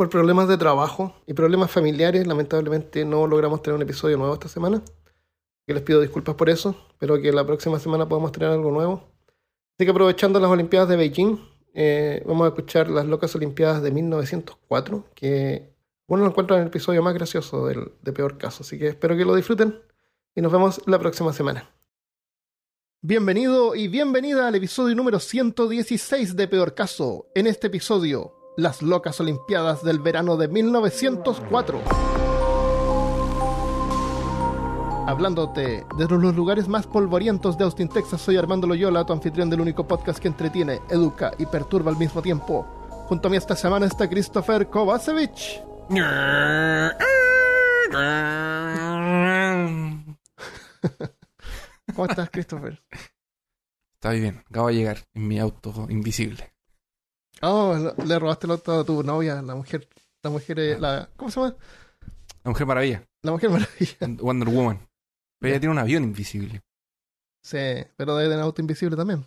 Por problemas de trabajo y problemas familiares, lamentablemente no logramos tener un episodio nuevo esta semana. Que les pido disculpas por eso, pero que la próxima semana podamos tener algo nuevo. Así que aprovechando las Olimpiadas de Beijing, eh, vamos a escuchar las locas Olimpiadas de 1904, que uno lo encuentra en el episodio más gracioso del, de Peor Caso. Así que espero que lo disfruten y nos vemos la próxima semana. Bienvenido y bienvenida al episodio número 116 de Peor Caso. En este episodio, las locas Olimpiadas del verano de 1904. Hablándote desde los lugares más polvorientos de Austin, Texas, soy Armando Loyola, tu anfitrión del único podcast que entretiene, educa y perturba al mismo tiempo. Junto a mí esta semana está Christopher Kovacevic. ¿Cómo estás, Christopher? Está bien, acabo de llegar en mi auto invisible. Oh, le robaste el auto a tu novia, la mujer, la mujer, eh, la, ¿cómo se llama? La Mujer Maravilla, La mujer maravilla. Wonder Woman. Pero ella tiene un avión invisible. Sí, pero debe tener auto invisible también.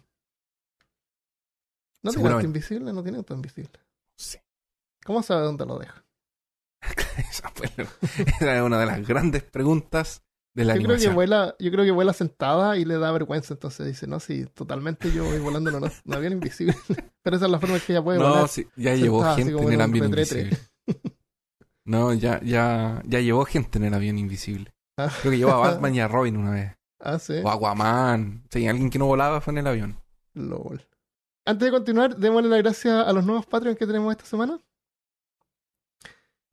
¿No tiene auto invisible? No tiene auto invisible. Sí. ¿Cómo sabe dónde lo deja? Esa fue la- esa es una de las grandes preguntas de la Yo creo, que vuela, yo creo que vuela sentada y le da vergüenza, entonces dice, no, sí, totalmente yo voy volando en un avión invisible. pero esa es la forma en que ella puede No, volar. sí, ya llevó sentada gente en el avión invisible. No, ya, ya, ya llevó gente en el avión invisible. Ah. Creo que llevó a Batman y a Robin una vez. Ah, sí. O a Aquaman. Sí, alguien que no volaba fue en el avión. LOL. Antes de continuar, démosle las gracias a los nuevos Patreons que tenemos esta semana.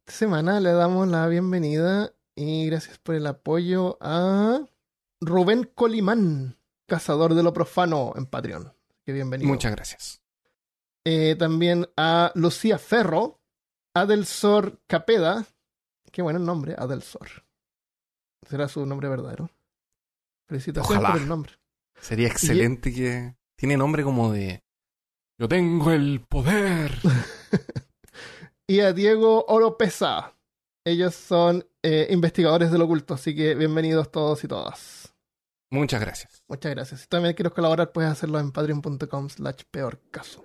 Esta semana le damos la bienvenida y gracias por el apoyo a Rubén Colimán, cazador de lo profano en Patreon. Que bienvenido. Muchas gracias. Eh, también a Lucía Ferro, Adelsor Capeda. Qué bueno el nombre, Adelsor. ¿Será su nombre verdadero? Felicitaciones Ojalá. por el nombre. Sería excelente que... Tiene nombre como de... Yo tengo el poder. y a Diego Oropesa. Ellos son eh, investigadores del oculto, así que bienvenidos todos y todas. Muchas gracias. Muchas gracias. Si también quieres colaborar, puedes hacerlo en patreon.com slash peor caso.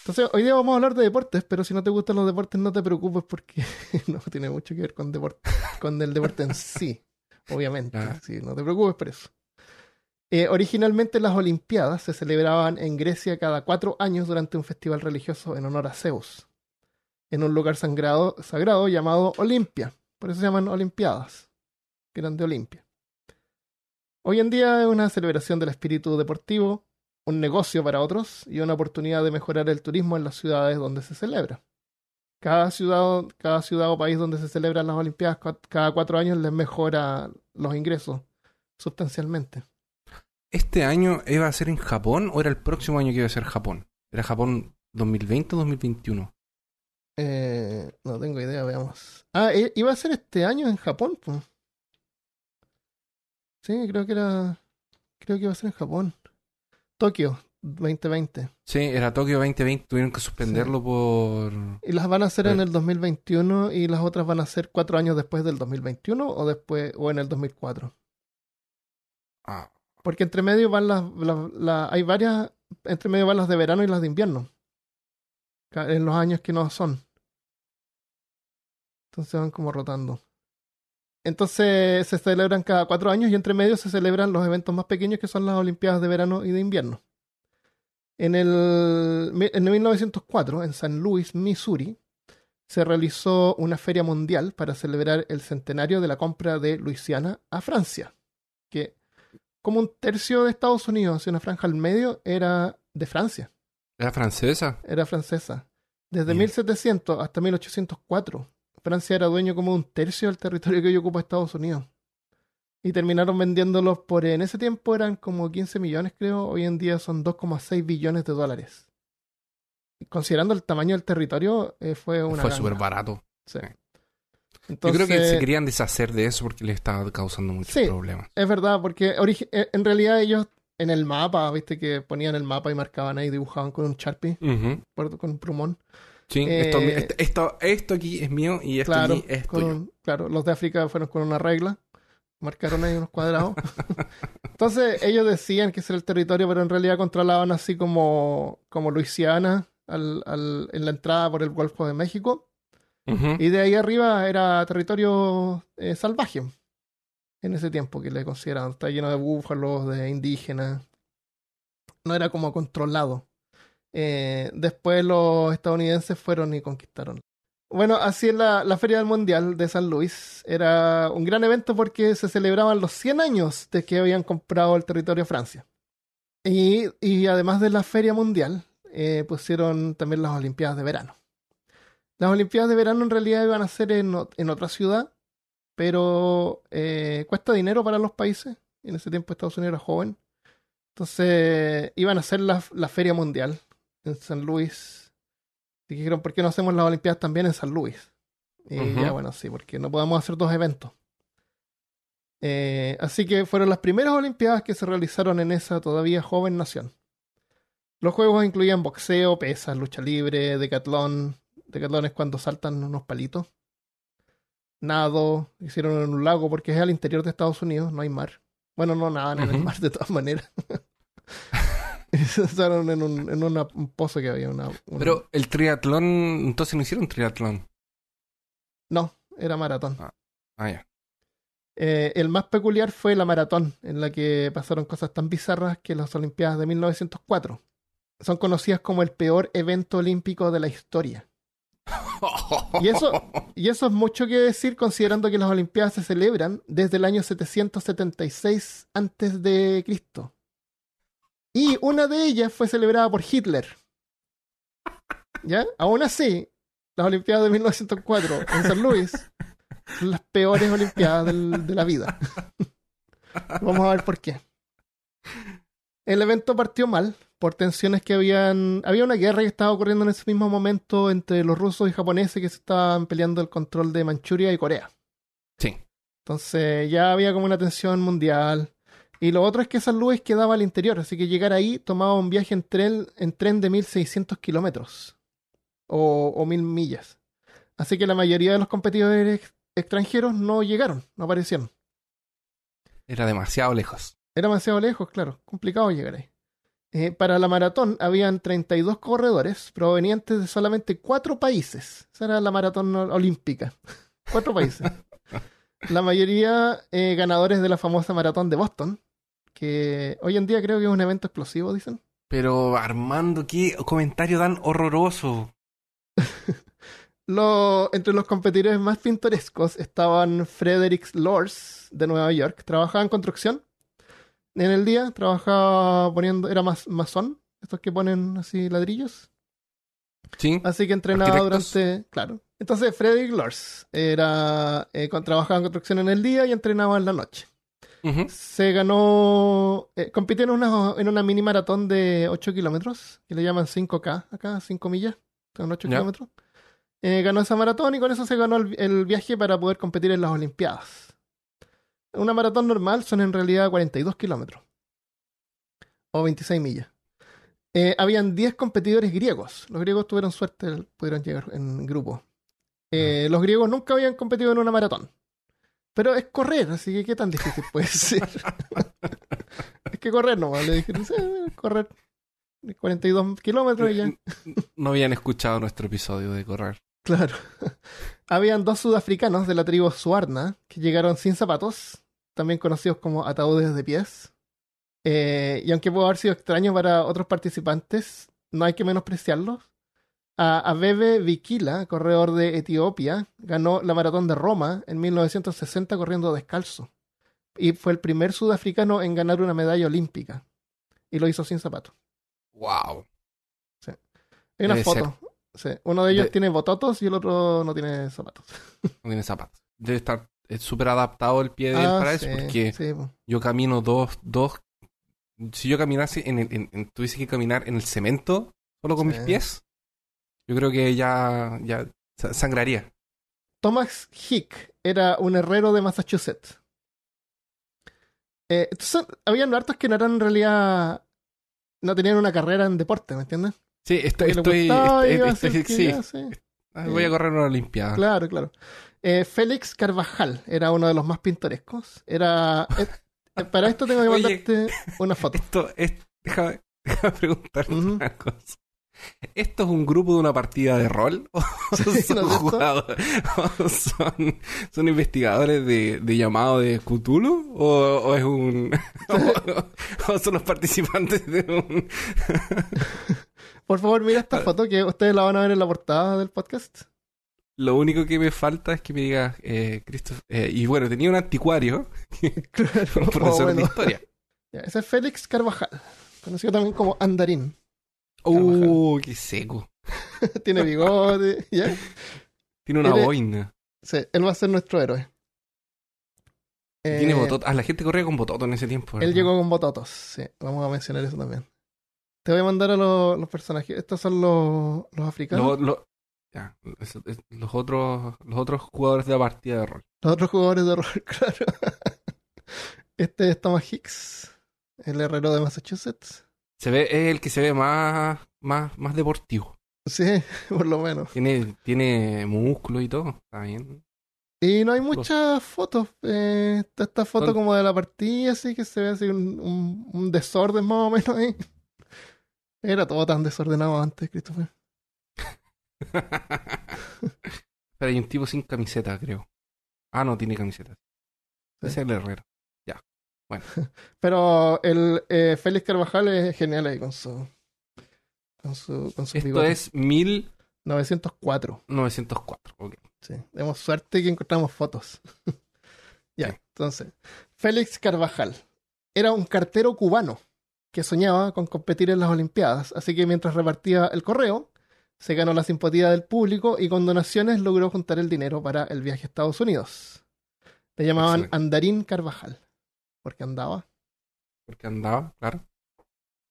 Entonces, hoy día vamos a hablar de deportes, pero si no te gustan los deportes, no te preocupes porque no tiene mucho que ver con, deporte, con el deporte en sí, obviamente. Ah. Sí, no te preocupes por eso. Eh, originalmente las Olimpiadas se celebraban en Grecia cada cuatro años durante un festival religioso en honor a Zeus, en un lugar sangrado- sagrado llamado Olimpia. Por eso se llaman Olimpiadas, que eran de Olimpia. Hoy en día es una celebración del espíritu deportivo, un negocio para otros y una oportunidad de mejorar el turismo en las ciudades donde se celebra. Cada ciudad, cada ciudad o país donde se celebran las Olimpiadas cada cuatro años les mejora los ingresos sustancialmente. ¿Este año iba a ser en Japón o era el próximo año que iba a ser Japón? ¿Era Japón 2020 o 2021? Eh, no tengo idea, veamos. Ah, iba a ser este año en Japón, pues. Sí, creo que era. Creo que iba a ser en Japón. Tokio, 2020. Sí, era Tokio 2020. Tuvieron que suspenderlo por... Y las van a hacer en Sí. el 2021 y las otras van a ser cuatro años después del 2021 o después o en el 2004. Ah, Porque entre medio van las, las- las- hay varias, entre medio van las de verano y las de invierno. En los años que no son. Entonces van como rotando. Entonces se celebran cada cuatro años y entre medio se celebran los eventos más pequeños que son las Olimpiadas de verano y de invierno. En el en 1904, en San Luis, Missouri, se realizó una feria mundial para celebrar el centenario de la compra de Luisiana a Francia, que como un tercio de Estados Unidos y una franja al medio era de Francia, ¿Era francesa? era francesa. Desde Bien. 1700 hasta 1804, Francia era dueño como de un tercio del territorio que hoy ocupa Estados Unidos. Y terminaron vendiéndolos por, en ese tiempo eran como 15 millones creo, hoy en día son 2,6 billones de dólares. Y Considerando el tamaño del territorio, eh, fue una... Fue súper barato. Sí. Yo creo que se querían deshacer de eso porque le estaba causando muchos Sí. problemas. Es verdad, porque eh, en realidad ellos en el mapa, viste que ponían el mapa y marcaban ahí, dibujaban con un Sharpie, por- con un plumón. Sí, Eh, esto, esto, esto, aquí es mío y esto Claro, aquí es tuyo. un- claro, los de África fueron con una regla, marcaron ahí unos cuadrados. Entonces ellos decían que ese era el territorio, pero en realidad controlaban así como, como Luisiana, al- al- en la entrada por el Golfo de México. Y de ahí arriba era territorio eh, salvaje en ese tiempo que le consideraban. Está lleno de búfalos, de indígenas. No era como controlado. Eh, después los estadounidenses fueron y conquistaron. Bueno, así es la, la Feria del Mundial de San Luis. Era un gran evento porque se celebraban los 100 años de que habían comprado el territorio de Francia. Y, y además de la Feria Mundial, eh, pusieron también las Olimpiadas de verano. Las Olimpiadas de verano en realidad iban a ser en, en otra ciudad, pero eh, cuesta dinero para los países. En ese tiempo Estados Unidos era joven. Entonces iban a hacer la, la Feria Mundial en San Luis. Y dijeron, ¿por qué no hacemos las Olimpiadas también en San Luis? Y ya, bueno, sí, porque no podemos hacer dos eventos. Eh, así que fueron las primeras Olimpiadas que se realizaron en esa todavía joven nación. Los juegos incluían boxeo, pesas, lucha libre, decatlón. Decatlón es cuando saltan unos palitos. Nado, hicieron en un lago porque es al interior de Estados Unidos, no hay mar. Bueno, no nadan en el mar de todas maneras. se usaron en, un, en una- un pozo que había. Una, un- Pero el triatlón, entonces no hicieron triatlón. No, era maratón. Ah, ya. Eh, el más peculiar fue la maratón, en la que pasaron cosas tan bizarras que las Olimpiadas de 1904 son conocidas como el peor evento olímpico de la historia. Y eso, y eso es mucho que decir considerando que las Olimpiadas se celebran desde el año 776 antes de Cristo. Y una de ellas fue celebrada por Hitler. ¿Ya? Aún así, las Olimpiadas de 1904 en San Luis son las peores Olimpiadas del- de la vida. Vamos a ver por qué. El evento partió mal por tensiones que habían. Había una guerra que estaba ocurriendo en ese mismo momento entre los rusos y japoneses que se estaban peleando el control de Manchuria y Corea. Sí. Entonces ya había como una tensión mundial. Y lo otro es que San Luis quedaba al interior, así que llegar ahí tomaba un viaje en tren, en tren de 1600 kilómetros o, o 1000 millas. Así que la mayoría de los competidores ex- extranjeros no llegaron, no aparecieron. Era demasiado lejos. Era demasiado lejos, claro, complicado llegar ahí. Eh, para la maratón habían 32 corredores provenientes de solamente cuatro países. Esa era la maratón olímpica. cuatro países. La mayoría eh, ganadores de la famosa maratón de Boston, que hoy en día creo que es un evento explosivo, dicen. Pero Armando, qué comentario tan horroroso. Lo- entre los competidores más pintorescos estaban Frederick Lors de Nueva York. Trabajaba en construcción. En el día trabajaba poniendo, era mas, masón, estos que ponen así ladrillos. Sí. Así que entrenaba Arquitectos. durante. Claro. Entonces, Frederick Lors era, eh, trabajaba en construcción en el día y entrenaba en la noche. Se ganó. eh, compitió en una, en una mini maratón de 8 kilómetros, que le llaman 5K, acá, 5 millas, son 8 Ya. kilómetros. Eh, ganó esa maratón y con eso se ganó el, el viaje para poder competir en las Olimpiadas. Una maratón normal son en realidad 42 kilómetros. O 26 millas. Eh, habían 10 competidores griegos. Los griegos tuvieron suerte, pudieron llegar en grupo. Eh, Los griegos nunca habían competido en una maratón. Pero es correr, así que qué tan difícil puede ser. es que correr nomás. Le dijeron, "Sí, correr 42 kilómetros y ya. No habían escuchado nuestro episodio de correr. Claro. Habían dos sudafricanos de la tribu Suarna que llegaron sin zapatos, también conocidos como ataúdes de pies. Eh, y aunque pudo haber sido extraño para otros participantes, no hay que menospreciarlos. A Abebe Bikila, corredor de Etiopía, ganó la maratón de Roma en 1960 corriendo descalzo. Y fue el primer sudafricano en ganar una medalla olímpica. Y lo hizo sin zapatos. Wow. Hay una Debe foto. Sí. Uno de ellos tiene bototos y el otro no tiene zapatos. No tiene zapatos. Debe estar súper adaptado el pie de él Ah, para sí, eso, porque po. yo camino dos, dos. Si yo caminase en, el- en- en- tuviese que caminar en el cemento solo con mis pies, yo creo que ya, ya sa- sangraría. Thomas Hick era un herrero de Massachusetts. Eh, entonces, habían hartos que no eran en realidad. No tenían una carrera en deporte, ¿me entiendes? Sí, estoy, estoy, sí, ya, sí. Ah, voy a correr una olimpiada. Claro, claro. Eh, Félix Carvajal era uno de los más pintorescos. Era. eh, para esto tengo que Oye. mandarte una foto. Esto es, déjame, déjame preguntarte una cosa. ¿Esto es un grupo de una partida de rol? ¿O Sí, son, ¿no es cierto? jugadores? ¿O son, son investigadores de, de llamado de Cthulhu? ¿O, o es un. o, son los participantes de un. Por favor, mira Ah. esta foto que ustedes la van a ver en la portada del podcast. Lo único que me falta es que me digas, eh, Christopher. eh, y bueno, tenía un anticuario, Claro. un Oh, profesor de bueno. historia. Ya, ese es Félix Carvajal, conocido también como Andarín. Uh, qué seco. Tiene bigote, ¿ya? Tiene una boina. Sí, él va a ser nuestro héroe. Tiene Eh, bototos. Ah, la gente corría con bototos en ese tiempo. Él llegó con bototos, sí. Vamos a mencionar eso también. Te voy a mandar a los, los personajes. Estos son los, los africanos. Ya, eso- es- los otros, los otros jugadores de la partida de rol. Los otros jugadores de rol, claro. Este es Thomas Hicks, el herrero de Massachusetts. Se ve, es el que se ve más, más, más deportivo. Sí, por lo menos. Tiene, tiene músculo y todo. Está bien. Y no hay muchas fotos. Eh, está esta foto como de la partida, así que se ve así un, un- un desorden más o menos ahí. Era todo tan desordenado antes, Christopher. Pero hay un tipo sin camiseta, creo. Ah, no, tiene camiseta. Es el herrero. Pero el eh, Félix Carvajal es genial ahí con su. Con su. Con sus Esto bigotes. es 1904. 904. ok. Sí. Tenemos suerte que encontramos fotos. ya, Sí. entonces. Félix Carvajal era un cartero cubano que soñaba con competir en las Olimpiadas, así que mientras repartía el correo, se ganó la simpatía del público y con donaciones logró juntar el dinero para el viaje a Estados Unidos. Le llamaban Excelente. Andarín Carvajal, porque andaba. Porque andaba, claro.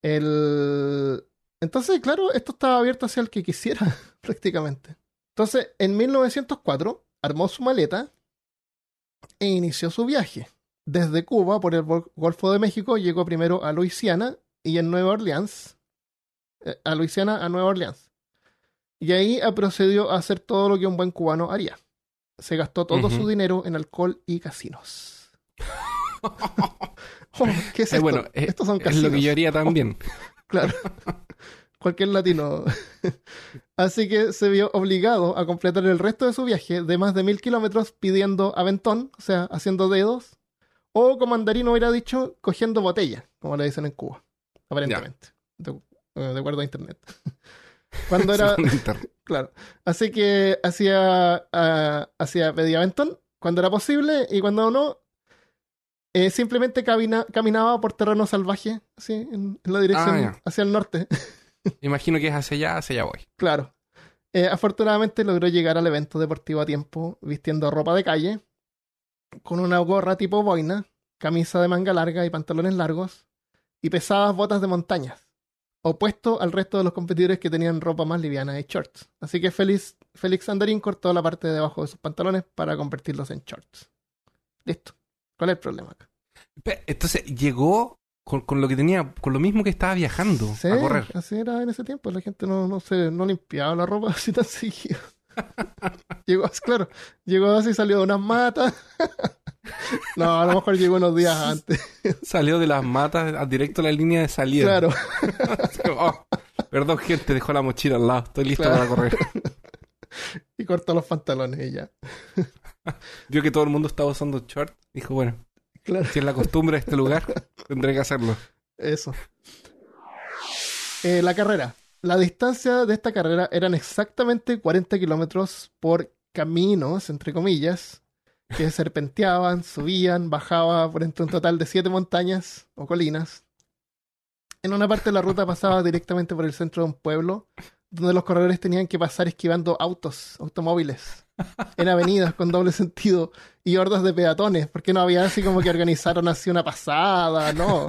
El... Entonces, claro, esto estaba abierto hacia el que quisiera, prácticamente. Entonces, en 1904, armó su maleta e inició su viaje. Desde Cuba, por el Gol- Golfo de México, llegó primero a Luisiana y en Nueva Orleans. eh, a Luisiana, a Nueva Orleans. Y ahí ah, procedió a hacer todo lo que un buen cubano haría. Se gastó todo su dinero en alcohol y casinos. Oh, ¿Qué es Eh, esto? bueno, eh, Estos son es lo que yo haría también. Claro. Cualquier latino. Así que se vio obligado a completar el resto de su viaje de más de mil kilómetros pidiendo aventón, o sea, haciendo dedos, o como Andarino hubiera dicho, cogiendo botella, como le dicen en Cuba, aparentemente, de, eh, de acuerdo a internet. Cuando era, claro. Así que hacía, ah, hacía pedía aventón cuando era posible y cuando no, eh, simplemente camina- caminaba por terreno salvaje, así, en, en la dirección Ah, hacia el norte. Imagino que es hacia allá, hacia allá voy. Claro. Eh, afortunadamente logró llegar al evento deportivo a tiempo, vistiendo ropa de calle, con una gorra tipo boina, camisa de manga larga y pantalones largos, y pesadas botas de montañas, opuesto al resto de los competidores que tenían ropa más liviana y shorts. Así que Félix, Félix Andarín cortó la parte de abajo de sus pantalones para convertirlos en shorts. Listo. ¿Cuál es el problema acá? Entonces llegó con, con lo que tenía, con lo mismo que estaba viajando Sí, a correr. así era en ese tiempo. La gente no, no, se, no limpiaba la ropa así tan seguido. llegó claro. Llegó así, salió de unas matas. no, a lo mejor llegó unos días antes. Salió de las matas directo a la línea de salida. claro. "Oh, perdón, gente, dejó la mochila al lado. Estoy listo Claro. para correr. Y cortó los pantalones y ya. Vio que todo el mundo estaba usando short. Dijo, bueno, Claro, si es la costumbre de este lugar, tendré que hacerlo. eso. Eh, la carrera. La distancia de esta carrera eran exactamente 40 kilómetros por caminos, entre comillas, que serpenteaban, subían, bajaban por entre un total de siete montañas o colinas. En una parte de la ruta pasaba directamente por el centro de un pueblo, donde los corredores tenían que pasar esquivando autos, automóviles, en avenidas con doble sentido y hordas de peatones, porque no había así como que organizaron así una pasada, no.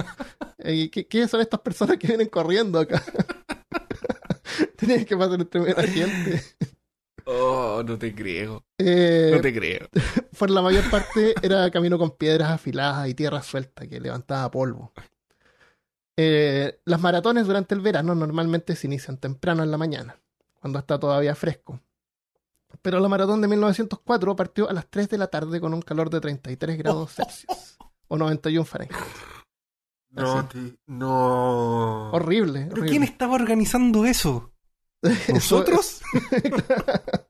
Eh, ¿Qué, qué son estas personas que vienen corriendo acá? Tenían que pasar entre gente. Oh, no te creo. Eh, No te creo. por la mayor parte era camino con piedras afiladas y tierra suelta que levantaba polvo. Eh, las maratones durante el verano normalmente se inician temprano en la mañana, cuando está todavía fresco. Pero la maratón de 1904 partió a las 3 de la tarde con un calor de 33 grados Celsius o 91 Fahrenheit. No, te- no. Horrible. ¿Pero horrible. quién estaba organizando? Eso- ¿Nosotros?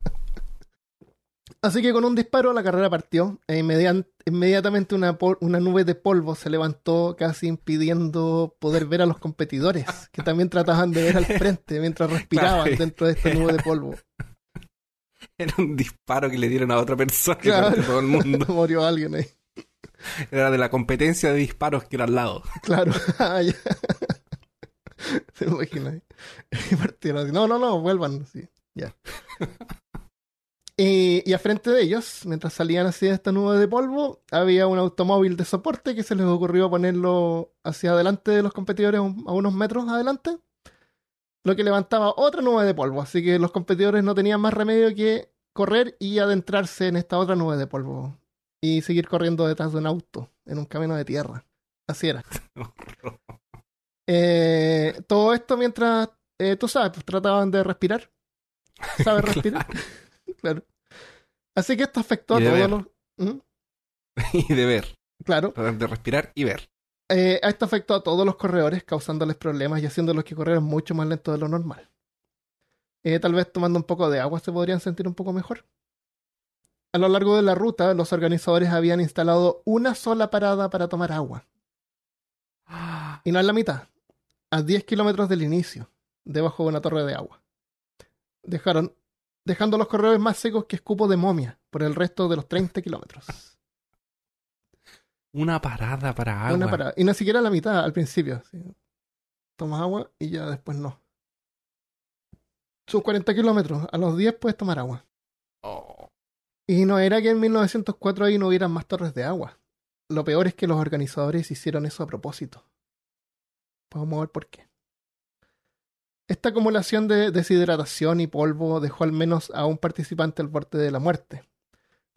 Así que con un disparo la carrera partió e inmediatamente una, nube de polvo se levantó casi impidiendo poder ver a los competidores que también trataban de ver al frente mientras respiraban Claro. dentro de esta nube de polvo. Era un disparo que le dieron a otra persona Claro. todo el mundo. Murió alguien ahí. Era de la competencia de disparos que era al lado. Claro. Ah, ya. Se me imagina. ahí. Y partieron así. No, no, no, vuelvan. Sí, ya. Y, y a frente de ellos, mientras salían así de esta nube de polvo, había un automóvil de soporte que se les ocurrió ponerlo hacia adelante de los competidores, a unos metros adelante, lo que levantaba otra nube de polvo. Así que los competidores no tenían más remedio que correr y adentrarse en esta otra nube de polvo y seguir corriendo detrás de un auto en un camino de tierra. Así era. Eh, todo esto mientras, eh, tú sabes, pues trataban de respirar. ¿Sabes respirar? claro. Así que esto afectó a Y todos los... ¿Mm? y de ver. Claro. De respirar y ver. Eh, esto afectó a todos los corredores, causándoles problemas y haciéndolos que corrieran mucho más lento de lo normal. Eh, tal vez tomando un poco de agua se podrían sentir un poco mejor. A lo largo de la ruta, los organizadores habían instalado una sola parada para tomar agua. Y no en la mitad, a 10 kilómetros del inicio, debajo de una torre de agua. Dejaron, dejando los corredores más secos que escupo de momia por el resto de los 30 kilómetros. Una parada para agua. Una parada. Y ni siquiera la mitad al principio. sí. Tomas agua y ya después no. Son 40 kilómetros. A los 10 puedes tomar agua. Oh. Y no era que en 1904 ahí no hubieran más torres de agua. Lo peor es que los organizadores hicieron eso a propósito. Vamos a ver por qué. Esta acumulación de deshidratación y polvo dejó al menos a un participante al borde de la muerte.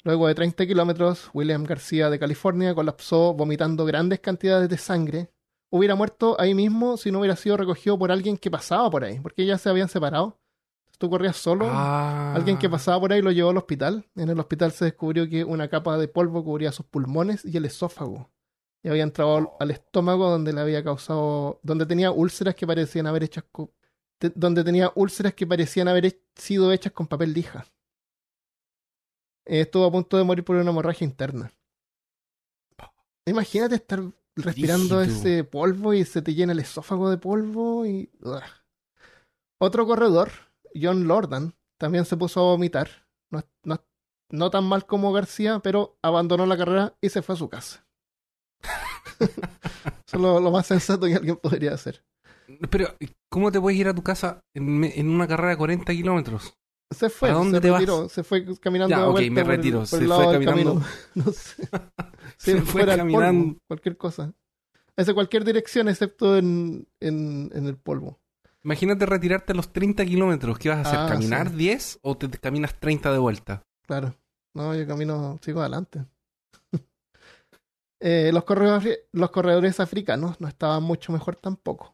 Luego de 30 kilómetros, William García de California colapsó vomitando grandes cantidades de sangre. Hubiera muerto ahí mismo si no hubiera sido recogido por alguien que pasaba por ahí, porque ya se habían separado. Tú corrías solo, Ah. Alguien que pasaba por ahí lo llevó al hospital. En el hospital se descubrió que una capa de polvo cubría sus pulmones y el esófago. Y había entrado al, estómago donde le había causado. donde tenía úlceras que parecían haber hechas co- te- donde tenía úlceras que parecían haber he- sido hechas con papel lija. Estuvo a punto de morir por una hemorragia interna. Imagínate estar respirando ese polvo y se te llena el esófago de polvo y. ugh. Otro corredor, John Lordan, también se puso a vomitar. No, no- no tan mal como García, pero abandonó la carrera y se fue a su casa. Eso es lo, lo más sensato que alguien podría hacer. Pero, ¿cómo te puedes ir a tu casa en, en una carrera de 40 kilómetros? Se fue, ¿A dónde se te vas? retiró, se fue caminando Ya, ok, me por el- retiro. por Se fue caminando. No sé. Sí, Se fue caminando. polvo, cualquier cosa. Hacia cualquier dirección excepto en, en, en el polvo. Imagínate retirarte a los 30 kilómetros. ¿Qué vas a hacer? Ah, ¿Caminar sí. 10 o te, te caminas 30 de vuelta? Claro. No, yo camino, sigo adelante. Eh, los, corredores, los corredores africanos no estaban mucho mejor tampoco.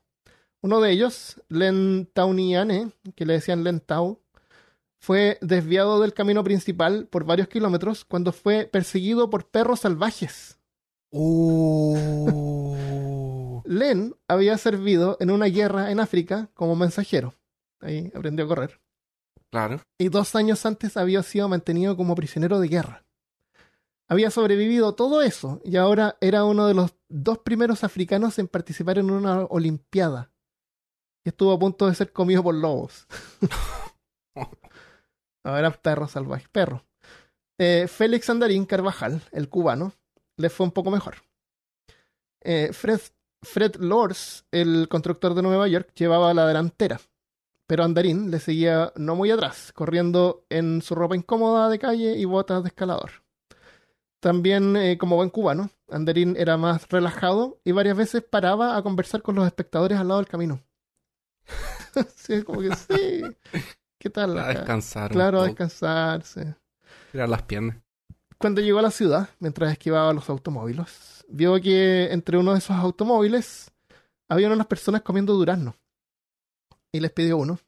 Uno de ellos, Len Tauniane, que le decían Len Tau, fue desviado del camino principal por varios kilómetros cuando fue perseguido por perros salvajes. Oh. Len había servido en una guerra en África como mensajero. Ahí aprendió a correr. claro. y dos años antes había sido mantenido como prisionero de guerra. Había sobrevivido todo eso y ahora era uno de los dos primeros africanos en participar en una olimpiada. Y estuvo a punto de ser comido por lobos. Ahora perros salvajes, perro. Eh, Félix Andarín Carvajal, el cubano, le fue un poco mejor. Eh, Fred, Fred Lors, el constructor de Nueva York, llevaba la delantera pero Andarín le seguía no muy atrás, corriendo en su ropa incómoda de calle y botas de escalador. También, eh, como buen cubano, Andarín era más relajado y varias veces paraba a conversar con los espectadores al lado del camino. sí, como que sí. ¿Qué tal? A descansar. Claro, a descansarse. Tirar las piernas. Cuando llegó a la ciudad, mientras esquivaba los automóviles, vio que entre uno de esos automóviles había unas personas comiendo durazno. Y les pidió uno,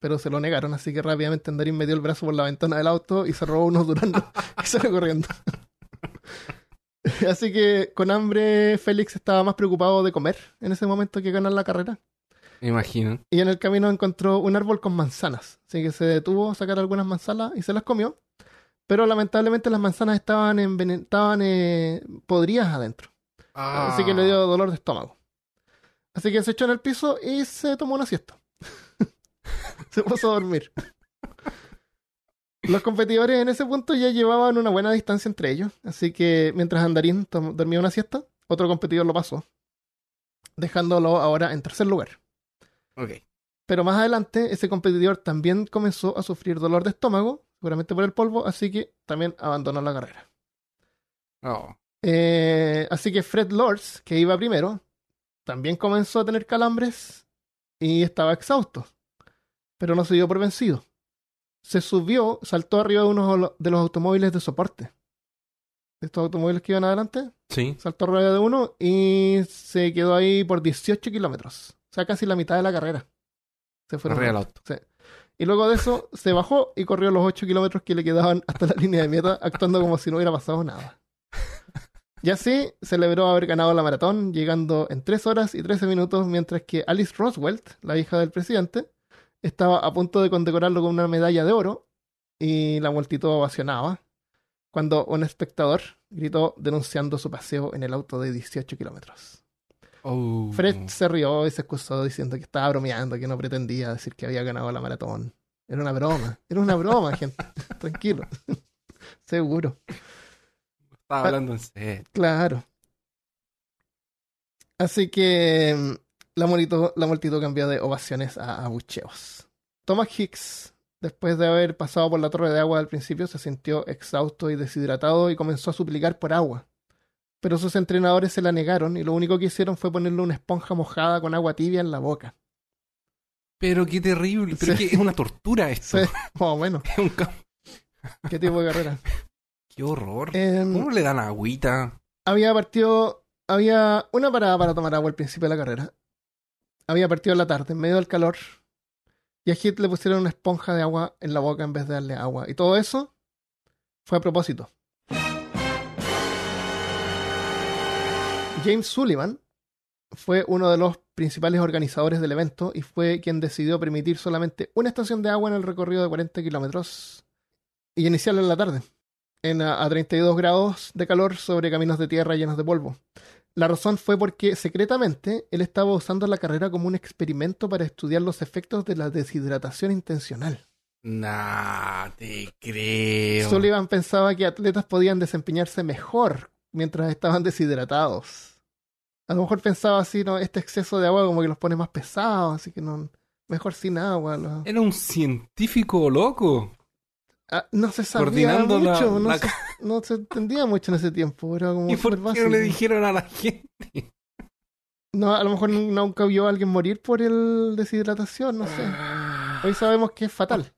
pero se lo negaron, así que rápidamente Andarín metió el brazo por la ventana del auto y se robó unos duraznos y salió corriendo. así que con hambre Félix estaba más preocupado de comer en ese momento que ganar la carrera. Me imagino. Y en el camino encontró un árbol con manzanas. Así que se detuvo a sacar algunas manzanas y se las comió. Pero lamentablemente las manzanas estaban, envenen- estaban eh, podridas adentro. Así que le dio dolor de estómago. Así que se echó en el piso y se tomó una siesta. se puso a dormir. Los competidores en ese punto ya llevaban una buena distancia entre ellos. Así que mientras Andarín dormía una siesta, otro competidor lo pasó. Dejándolo ahora en tercer lugar. Ok. Pero más adelante, ese competidor también comenzó a sufrir dolor de estómago, seguramente por el polvo, así que también abandonó la carrera. Oh. Eh, así que Fred Lords, que iba primero, también comenzó a tener calambres y estaba exhausto, pero no se dio por vencido. Se subió, saltó arriba de uno de los automóviles de soporte. Estos automóviles que iban adelante, Sí. saltó arriba de uno y se quedó ahí por 18 kilómetros. Sea, casi la mitad de la carrera. Se fueron. Del auto. Sí. Y luego de eso se bajó y corrió los 8 kilómetros que le quedaban hasta la línea de meta, actuando como si no hubiera pasado nada. Y así celebró haber ganado la maratón, llegando en 3 horas y 13 minutos, mientras que Alice Roswell, la hija del presidente, estaba a punto de condecorarlo con una medalla de oro y la multitud ovacionaba cuando un espectador gritó denunciando su paseo en el auto de 18 kilómetros. Oh. Fred se rió y se excusó diciendo que estaba bromeando, que no pretendía decir que había ganado la maratón. Era una broma, era una broma, gente. Tranquilo. Seguro. Estaba hablando en serio. Claro. Así que mm, la multitud, la multitud cambió de ovaciones a abucheos. Thomas Hicks, después de haber pasado por la torre de agua al principio, se sintió exhausto y deshidratado y comenzó a suplicar por agua. Pero sus entrenadores se la negaron y lo único que hicieron fue ponerle una esponja mojada con agua tibia en la boca. Pero qué terrible. Pero Sí. que es una tortura esto. Sí, más o menos. Es un ca- ¿Qué tipo de carrera? Qué horror. Em, ¿Cómo le dan agüita? había partido, había una parada para tomar agua al principio de la carrera. Había partido en la tarde, en medio del calor. Y a Hit le pusieron una esponja de agua en la boca en vez de darle agua. Y todo eso fue a propósito. James Sullivan fue uno de los principales organizadores del evento y fue quien decidió permitir solamente una estación de agua en el recorrido de 40 kilómetros y iniciarlo en la tarde en a, a 32 grados de calor sobre caminos de tierra llenos de polvo. La razón fue porque secretamente él estaba usando la carrera como un experimento para estudiar los efectos de la deshidratación intencional. Nah, te creo. Sullivan pensaba que atletas podían desempeñarse mejor mientras estaban deshidratados. A lo mejor pensaba así, no, este exceso de agua como que los pone más pesados, así que no, mejor sin agua. Era un científico loco. Ah, no se sabía la- mucho, no, se, no se entendía mucho en ese tiempo. Era como ¿Y por qué no le dijeron a la gente? No, a lo mejor nunca vio a alguien morir por el deshidratación, no sé. Hoy sabemos que es fatal.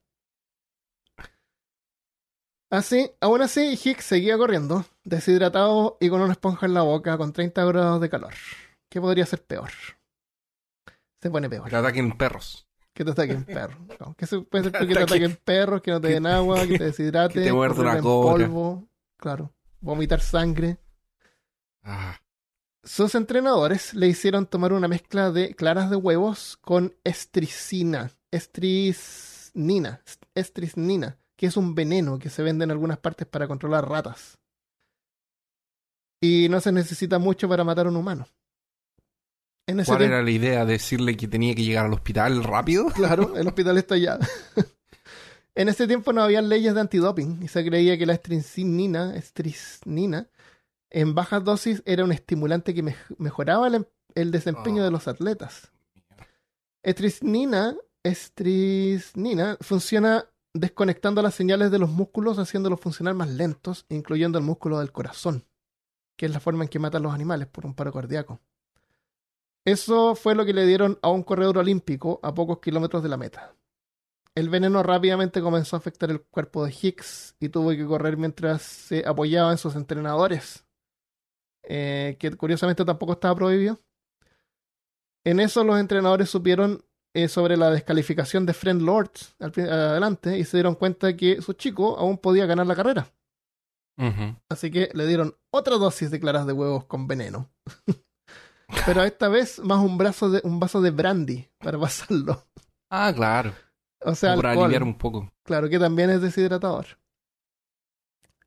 Así, aún así, Hicks seguía corriendo, deshidratado y con una esponja en la boca, con 30 grados de calor. ¿Qué podría ser peor? Se pone peor. Que ataquen perros. Que te ataquen perros. No, que se puede ser que te Ataque- ataquen perros, que no te den agua, que te deshidrate, que te muerda correr una en cobra. polvo, claro, vomitar sangre. Ah, Sus entrenadores le hicieron tomar una mezcla de claras de huevos con estricina, estrisnina, estrisnina, que es un veneno que se vende en algunas partes para controlar ratas. Y no se necesita mucho para matar a un humano. En ese ¿Cuál tiempo, era la idea? ¿Decirle que tenía que llegar al hospital rápido? claro, el hospital está allá. en ese tiempo no había leyes de antidoping y se creía que la estrisnina, estrisnina en bajas dosis era un estimulante que mej- mejoraba el, em- el desempeño Oh. de los atletas. Estrisnina, estrisnina funciona desconectando las señales de los músculos, haciéndolos funcionar más lentos, incluyendo el músculo del corazón, que es la forma en que matan los animales por un paro cardíaco. Eso fue lo que le dieron a un corredor olímpico a pocos kilómetros de la meta. El veneno rápidamente comenzó a afectar el cuerpo de Hicks y tuvo que correr mientras se apoyaba en sus entrenadores, eh, que curiosamente tampoco estaba prohibido. En eso los entrenadores supieron eh, sobre la descalificación de Friend Lords adelante y se dieron cuenta que su chico aún podía ganar la carrera. Así que le dieron otra dosis de claras de huevos con veneno. Pero esta vez más un, brazo de, un vaso de brandy para pasarlo. Ah, claro. O sea, Para alcohol. aliviar un poco. Claro que también es deshidratador.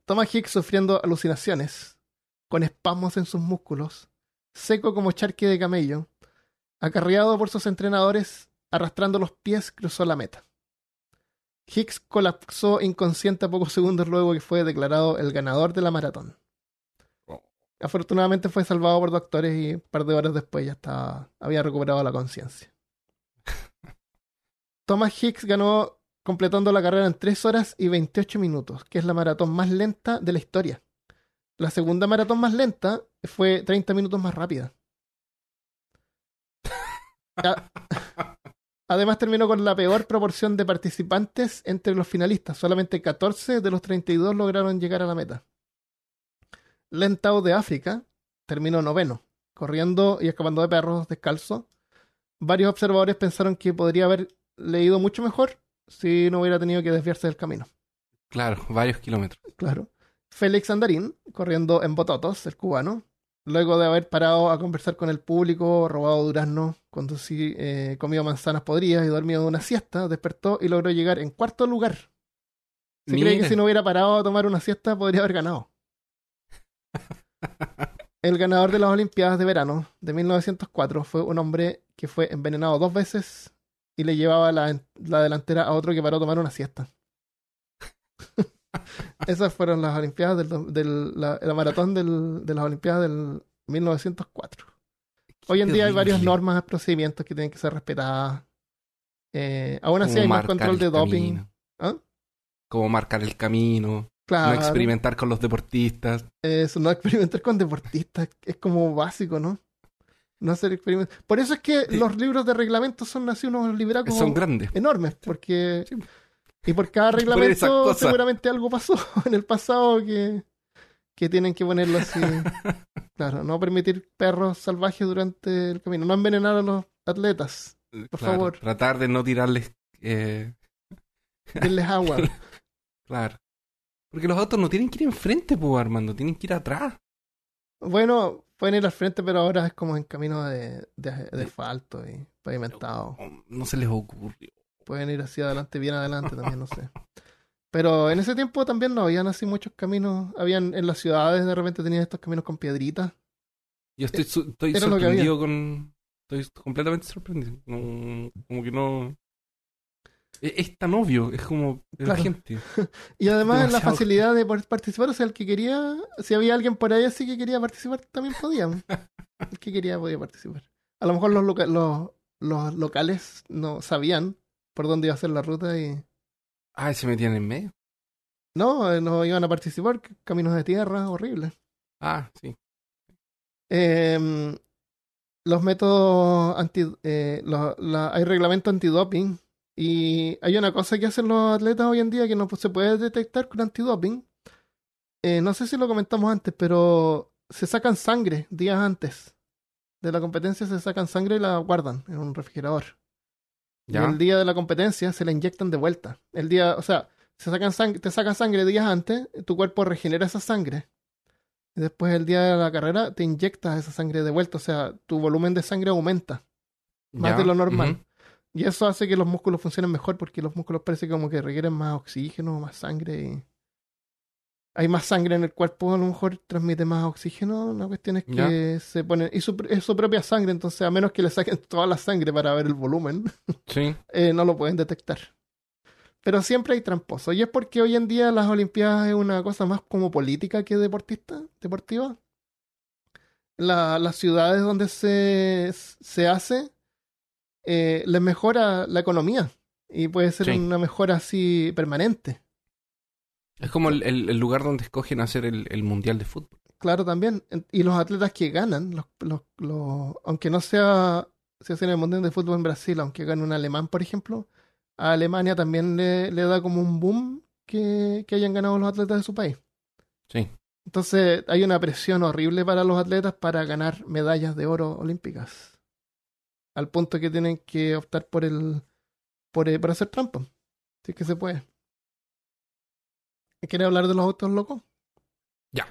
Thomas Hicks sufriendo alucinaciones, con espasmos en sus músculos, seco como charque de camello, acarreado por sus entrenadores, arrastrando los pies, cruzó la meta. Hicks colapsó inconsciente a pocos segundos luego que fue declarado el ganador de la maratón. Oh. Afortunadamente fue salvado por doctores y un par de horas después ya estaba, había recuperado la conciencia. Thomas Hicks ganó completando la carrera en 3 horas y 28 minutos, que es la maratón más lenta de la historia. La segunda maratón más lenta fue 30 minutos más rápida. Además terminó con la peor proporción de participantes entre los finalistas. Solamente 14 de los 32 lograron llegar a la meta. Len Tao de África terminó noveno, corriendo y escapando de perros descalzo. Varios observadores pensaron que podría haber leído mucho mejor si no hubiera tenido que desviarse del camino. Claro, varios kilómetros. Claro. Félix Andarín, corriendo en Bototos, el cubano, luego de haber parado a conversar con el público, robado durazno, conducí, eh, comido manzanas podridas y dormido una siesta, despertó y logró llegar en cuarto lugar. Se cree que si no hubiera parado a tomar una siesta podría haber ganado. El ganador de las Olimpiadas de verano de 1904 fue un hombre que fue envenenado dos veces y le llevaba la, la delantera a otro que paró a tomar una siesta. Esas fueron las Olimpiadas del, del la, la maratón del- de las Olimpiadas del 1904. Hoy en Qué día hay varias normas, procedimientos que tienen que ser respetadas. Eh, aún así Como hay más marcar control el de doping. camino. ¿Ah? Como marcar el camino. Claro, No experimentar con los deportistas. eso, no experimentar con deportistas es como básico, ¿no? No hacer experimentos. Por eso es que Sí. los libros de reglamento son así unos libracos Son grandes. enormes, porque Sí. Y por cada reglamento seguramente algo pasó en el pasado que, que tienen que ponerlo así. claro, no permitir perros salvajes durante el camino, no envenenar a los atletas, Por Claro, favor. Tratar de no tirarles. eh, denles agua. claro. Porque los autos no tienen que ir enfrente, pues, Armando. Tienen que ir atrás. bueno, pueden ir al frente, pero ahora es como en camino de, de, de asfalto y pavimentado. No, no se les ocurrió. Pueden ir hacia adelante, bien adelante también, no sé. Pero en ese tiempo también no habían así muchos caminos. Habían en las ciudades de repente tenían estos caminos con piedritas. Yo estoy, su- estoy Era sorprendido con. Estoy completamente sorprendido. No- como que no. Es, es tan obvio, es como la Claro. gente. Y además la facilidad de poder participar, o sea, el que quería, si había alguien por ahí así que quería participar, también podía. El que quería podía participar. A lo mejor los, loca- los, los locales no sabían por dónde iba a ser la ruta y Ah, se metían en medio. no, eh, no iban a participar, caminos de tierra horribles. Ah, sí. Eh, los métodos anti, eh, los- la- hay reglamentos antidoping y hay una cosa que hacen los atletas hoy en día que no se puede detectar con antidoping. Eh, no sé si lo comentamos antes, pero se sacan sangre días antes de la competencia, se sacan sangre y la guardan en un refrigerador. Y el día de la competencia se la inyectan de vuelta. El día, o sea, se sacan sang- te sacan sangre días antes, tu cuerpo regenera esa sangre. Y después el día de la carrera te inyectas esa sangre de vuelta, o sea, tu volumen de sangre aumenta más Ya, de lo normal. Y eso hace que los músculos funcionen mejor porque los músculos parece como que requieren más oxígeno, más sangre. Y... Hay más sangre en el cuerpo, a lo mejor transmite más oxígeno. La cuestión es que Ya. se pone. Y su, es su propia sangre, entonces a menos que le saquen toda la sangre para ver el volumen, Sí. eh, no lo pueden detectar. Pero siempre hay tramposos. Y es porque hoy en día las Olimpiadas es una cosa más como política que deportista, deportiva. La- las ciudades donde se, se hace eh, les mejora la economía. Y puede ser Sí. una mejora así permanente. Es como el, el- el lugar donde escogen hacer el, el mundial de fútbol. Claro, también. Y los atletas que ganan, los, los- los- aunque no sea, se hace en el Mundial de Fútbol en Brasil, aunque gane un alemán, por ejemplo, a Alemania también le, le da como un boom que, que hayan ganado los atletas de su país. Sí. Entonces hay una presión horrible para los atletas para ganar medallas de oro olímpicas. Al punto que tienen que optar por el por, el- por hacer trampa. Si es que se puede. ¿Quiere hablar de los autos locos? Ya.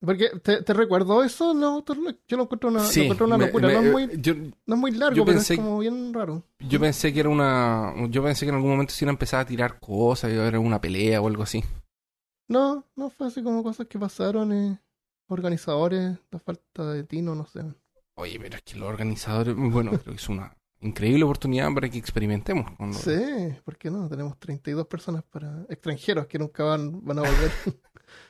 Porque te, te recuerdo eso, no, te- yo lo encuentro una, lo Sí, encuentro una locura. me- no, es muy, yo, no es muy largo, yo pero pensé- es como bien raro. yo pensé que era una... Yo pensé que en algún momento iban a empezar a tirar cosas, iba a haber una pelea o algo así. No, no fue así como cosas que pasaron, eh, organizadores, la falta de tino, no sé. Oye, pero es que los organizadores... Bueno, creo que es una increíble oportunidad para que experimentemos. Sí, ¿por qué no? Tenemos 32 personas para extranjeros que nunca van, van a volver.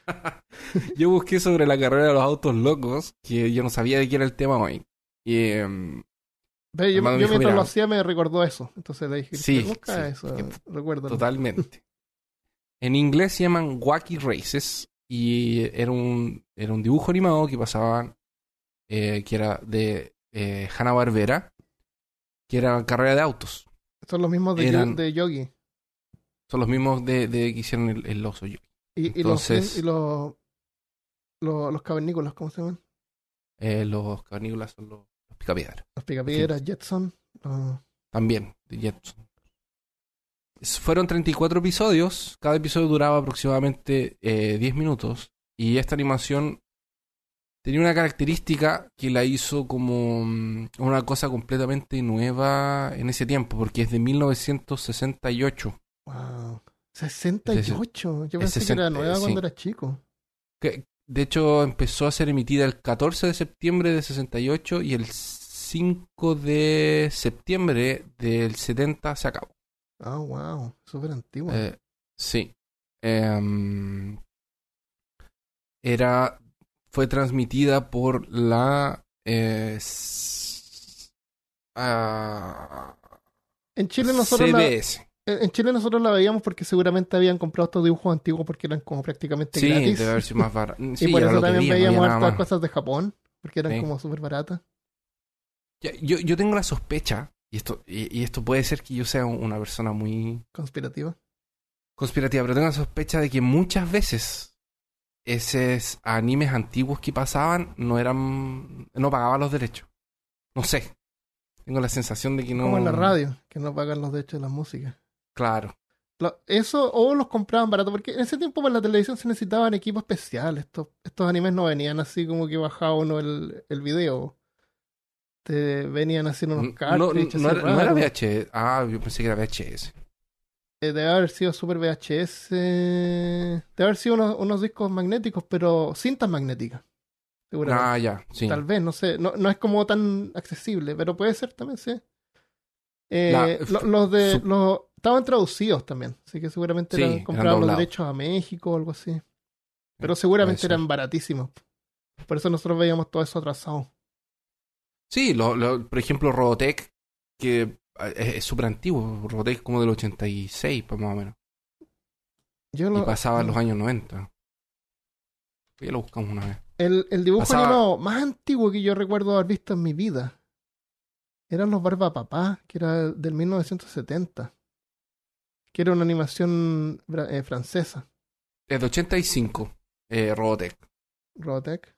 Yo busqué sobre la carrera de los autos locos, que yo no sabía de qué era el tema hoy. Y... Pero yo, yo dijo, mientras mira, lo hacía me recordó eso. Entonces le dije, Sí, busca sí, eso, que- recuérdalo. Totalmente. En inglés se llaman Wacky Races y era un, era un dibujo animado que pasaban, eh, que era de eh, Hanna Barbera, que era carrera de autos. Son los mismos de, Eran- Yo- de Yogi. Son los mismos de, de que hicieron el, el oso yo. Y, los, y los, los, los cavernícolas, ¿cómo se llaman? Eh, los cavernícolas son los, los picapiedras. Los picapiedras, Jetson. los- También, de Jetson. Fueron 34 episodios, cada episodio duraba aproximadamente eh, 10 minutos y esta animación tenía una característica que la hizo como mm, una cosa completamente nueva en ese tiempo, porque es de 1968. Wow. 68. Yo pensé que 60, era nueva cuando era chico. Que, de hecho, empezó a ser emitida el 14 de septiembre de 68 y el 5 de septiembre del 70 se acabó. Ah, wow. Súper antiguo. Eh, sí. Em, era. Fue transmitida por la. eh, ah, en Chile nosotros la, CBS. en Chile nosotros la veíamos porque seguramente habían comprado estos dibujos antiguos porque eran como prácticamente Sí, gratis. debe haber sido más barato. y por eso también no veíamos nada hartas cosas de Japón, porque eran Sí. como súper baratas. Yo, yo tengo la sospecha, y esto, y, y esto puede ser que yo sea una persona muy Conspirativa. conspirativa, pero tengo la sospecha de que muchas veces esos animes antiguos que pasaban no eran. no pagaban los derechos. No sé. Tengo la sensación de que no. Como en la radio, que no pagan los derechos de la música. Claro. Eso, o los compraban barato, porque en ese tiempo para la televisión se necesitaban equipos especiales. Estos, estos animes no venían así como que bajaba uno el, el video. Te venían haciendo unos No, no, no era, no era raros. VHS. Ah, yo pensé que era VHS. Eh, debe haber sido Super VHS. Debe haber sido unos, unos discos magnéticos, pero cintas magnéticas. Seguramente. Ah, ya, sí. Tal vez, no sé. No, no es como tan accesible, pero puede ser también, sí. Eh, La- lo- los de. su- Los, estaban traducidos también. Así que seguramente Sí, eran- eran compraban los derechos a México o algo así. Pero seguramente puede ser. eran baratísimos. Por eso nosotros veíamos todo eso atrasado. Sí, lo, lo- por ejemplo, Robotech, que eh, es es súper antiguo. Robotech como del 86, pues, más o menos. Yo Y lo- pasaba en los años 90. Ya lo buscamos una vez. El, el dibujo Pasaba- animado más antiguo que yo recuerdo haber visto en mi vida eran los Barba Papá, que era del 1970. Que era una animación eh, francesa, Es de 85, eh, Robotech. Robotech.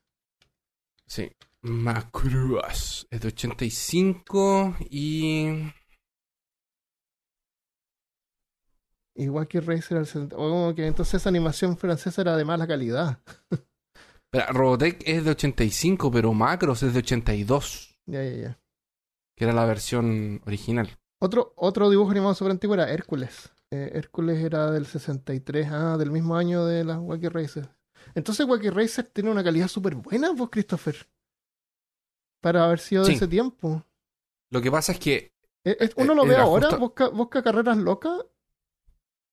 Sí. Macruas. Es de 85 y... Igual que Racer al 70. Oh, que entonces esa animación francesa era de mala calidad. Espera, Robotech es de 85, pero Macros es de 82, Ya, ya, ya. que era la versión original. Otro, otro dibujo animado súper antiguo era Hércules. Eh, Hércules era del 63, ah, del mismo año de las Wacky Racer. Entonces Wacky Racer tiene una calidad súper buena, vos, Christopher. Para haber sido de Sí. ese tiempo. Lo que pasa es que Eh, eh, uno Eh, lo ve ahora, justo- busca, busca carreras locas,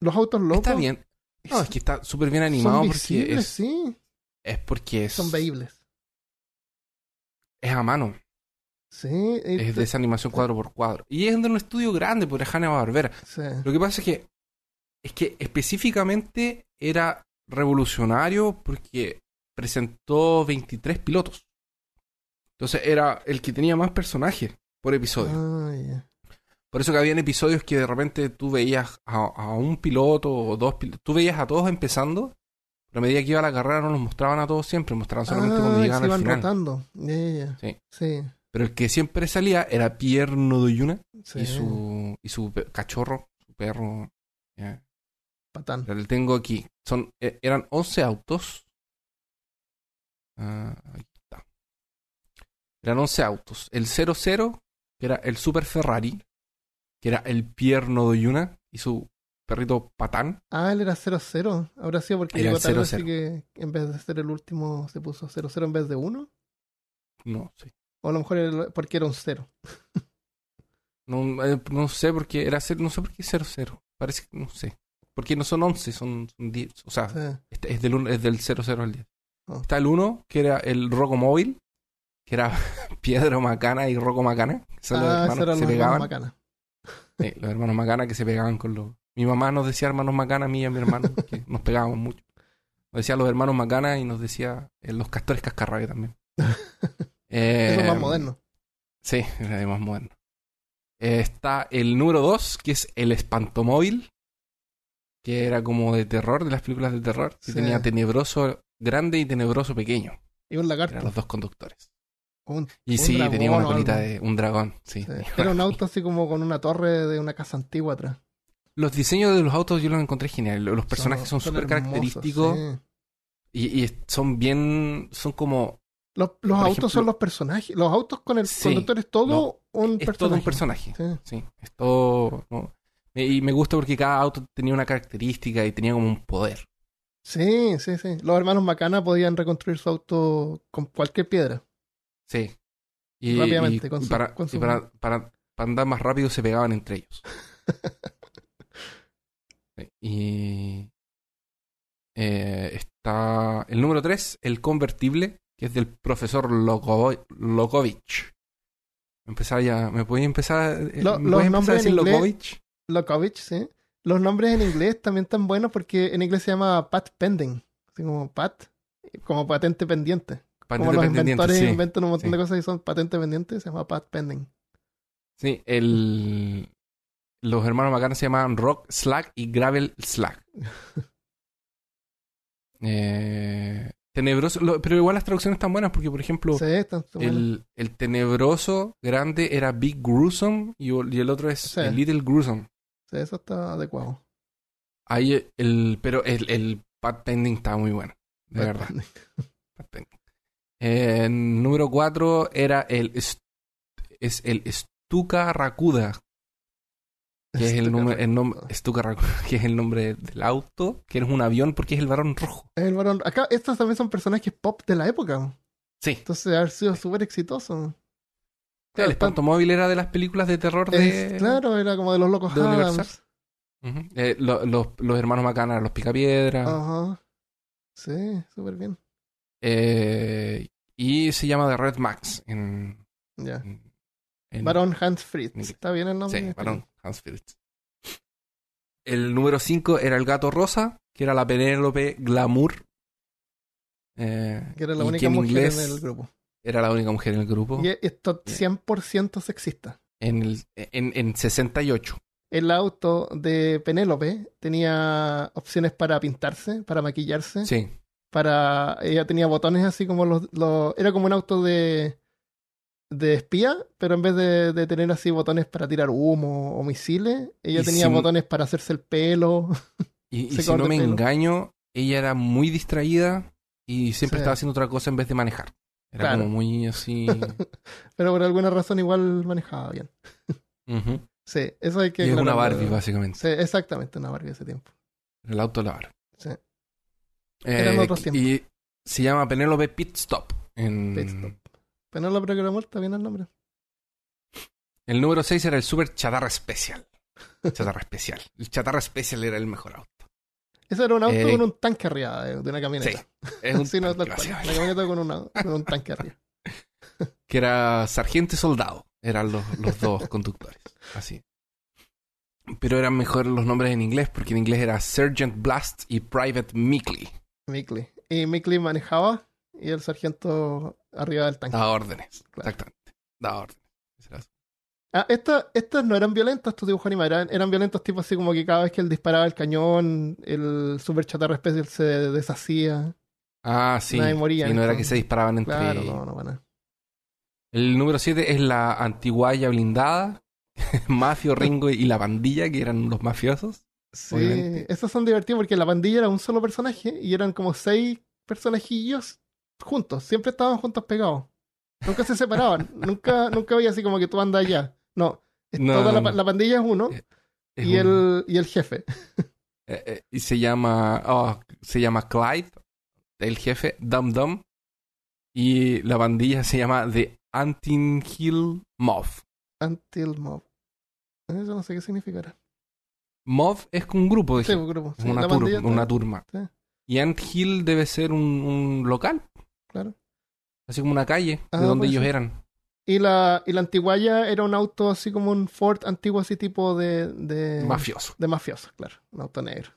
los autos locos. está bien. No, es que está súper bien animado son porque visibles, es, sí, es porque es, son veíbles. es a mano. Sí, Es te- de esa animación cuadro por cuadro. Y es de un estudio grande, por Hanna Barbera. sí. Lo que pasa es que es que específicamente era revolucionario porque presentó 23 pilotos. Entonces era el que tenía más personajes por episodio. Ah, ya. Por eso que habían episodios que de repente tú veías a, a un piloto o dos pilotos. Tú veías a todos empezando, pero a medida que iba la carrera no los mostraban a todos siempre, mostraban solamente cuando Ah, y llegaban se al iban final. rotando. Ya. Sí. Sí, Pero el que siempre salía era Pierre Nodoyuna sí. y su y su cachorro, su perro. ya. Patán. Le tengo aquí. Son, eh, eran 11 autos. Ah, aquí está. Eran 11 autos. El 00, que era el Super Ferrari, que era el Pierno de Yuna y su perrito Patán. Ah, él era 0-0. Habrá sido porque llegó tarde, 0-0. así que en vez de ser el último se puso 0-0 en vez de 1. No sé. O a lo mejor era porque era un 0. No, eh, no sé por qué era cero, no sé por qué 00. Parece que no sé. Porque no son 11, son, son 10. O sea, Sí. este es del, uno- es del 00 al 10. Oh. Está el 1, que era el Roco Móvil, que era Piedro Macana y Rocco Macana. que son los Ah, hermanos esos eran que se los hermanos pegaban. Macana. Sí, los hermanos Macana que se pegaban con los. Mi mamá nos decía hermanos Macana, a mí y a mi hermano, que nos pegábamos mucho. Nos decía los hermanos Macana y nos decía eh, los castores cascarrabia también. Eh, Eso es más moderno. Sí, de más moderno. Eh, está el número 2, que es el espantomóvil, que era como de terror, de las películas de terror. que Sí. tenía tenebroso grande y tenebroso pequeño. Y un lagarto. Eran los dos conductores. Un- Y Un sí, dragón tenía una colita de un dragón. Sí. sí. Era un auto así como con una torre de una casa antigua atrás. Los diseños de los autos yo los encontré genial. Los personajes son súper característicos sí. y, y son bien. Son como. Los, autos ejemplo- son los personajes. Los autos con el Sí, conductor es todo un Es personaje. todo un personaje. Sí. Sí, es todo. ¿no? Y me gusta porque cada auto tenía una característica y tenía como un poder. sí, sí, sí. Los hermanos Macana podían reconstruir su auto con cualquier piedra. Sí. Y, Rápidamente, y con su- para, con y para, para- para andar más rápido se pegaban entre ellos. Y eh, está el número 3, el convertible, que es del profesor Lokovich. Empezar ya, ¿me podía empezar, eh, Lo- ¿me los a nombres decir en inglés- Lokovich? Lokovich, sí. Los nombres en inglés también están buenos porque en inglés se llama Pat Pending. Así como Pat, como patente pendiente. Patente como los pendiente, inventores sí. inventan un montón sí. de cosas y son patente pendientes, se llama Pat Pending. Sí, el, los hermanos Macana se llamaban Rock Slack y Gravel Slack. Eh, tenebroso, lo- pero igual las traducciones están buenas porque, por ejemplo, Sí, están- están buenos. el, el tenebroso grande era Big Gruesome y, y el otro es el Little Gruesome. Sí, eso está adecuado. Ahí el, pero el, el Pat Pending estaba muy bueno, de Pat verdad. Pending. Pat Pending. Eh, número 4 era el es el Stuka Rakuda, que es el nombre, el nombre que es el nombre del auto, que es un avión porque es el varón rojo. El varón. Acá, estos también son personajes pop de la época. Sí. Entonces, haber sido súper exitoso. el espantomóvil era de las películas de terror de. Es- claro, era como de los locos de Adams. Eh, lo- los, los hermanos Macana los Picapiedra. Ajá. Sí, súper bien. Eh, y se llama The Red Max en. Ya. Barón Hans Fritz. ¿Está bien el nombre? Sí, Barón Hans Fritz. El número 5 era el gato rosa, que era la Penélope Glamour. Eh, Que era la única mujer inglés en el grupo. Era la única mujer en el grupo. Y esto 100% sexista. En, el, en, en 68. El auto de Penélope tenía opciones para pintarse, para maquillarse, Sí. Para ella tenía botones así como los, los- era como un auto de de espía, pero en vez de, de tener así botones para tirar humo o misiles, ella tenía botones para hacerse el pelo. Y, y si no me pelo. engaño, ella era muy distraída y siempre Sí. estaba haciendo otra cosa en vez de manejar. Era Claro. como muy así. pero por alguna razón igual manejaba bien. Sí, eso hay que Y es una. Barbie, básicamente. Sí, exactamente, una Barbie ese tiempo. El auto de la Barbie. Sí. Eh, Eran otros y se llama Penélope Pit Stop. En... Pit Stop. Penélope que era muerta, bien el nombre. El número 6 era el Super Chatarra Special. Chatarra Especial. El Chatarra Especial era el mejor auto. Eso era un auto Eh, con un tanque arriba de, una camioneta. Sí. Es un Sí, no, tanque, cual. Una camioneta con, una- con un tanque arriba. que era sargento y soldado. Eran los, los dos conductores. Así. Pero eran mejor los nombres en inglés, porque en inglés era Sergeant Blast y Private Mickley. Mickley. Y Mickley manejaba y el sargento arriba del tanque. Daba órdenes. Claro. Exactamente. Daba órdenes. Ah, esta- estas no eran violentas, estos dibujos animados. Eran, eran violentos tipo así como que cada vez que él disparaba el cañón, el super chatarra especial se deshacía. Ah, sí. Nadie moría Y no era que se disparaban entre. Claro, no, no, van a. El número 7 es la antiguaya blindada. Mafio, Ringo y la pandilla, que eran los mafiosos. Sí, estos son divertidos porque la pandilla era un solo personaje y eran como seis personajillos juntos, siempre estaban juntos pegados. Nunca se separaban, nunca, nunca había así como que tú andas allá. No, toda la, la pandilla es uno Eh, Es y, el, y el jefe. eh, eh, y se llama. oh, se llama Clyde, el jefe, Dum Dum. Y la bandilla se llama The Antin Hill Mob. Until Mob. Eso no sé qué significará. Mob es un grupo de Sí, gente, un grupo. sí, una, tur- una turma. Sí. Y Ant Hill debe ser un, un local, Claro. así como una calle Ah, de donde puede ellos eran. Y la, y la antiguaya era un auto así como un Ford antiguo, así tipo de. de Mafioso. De mafioso, claro. Un auto negro.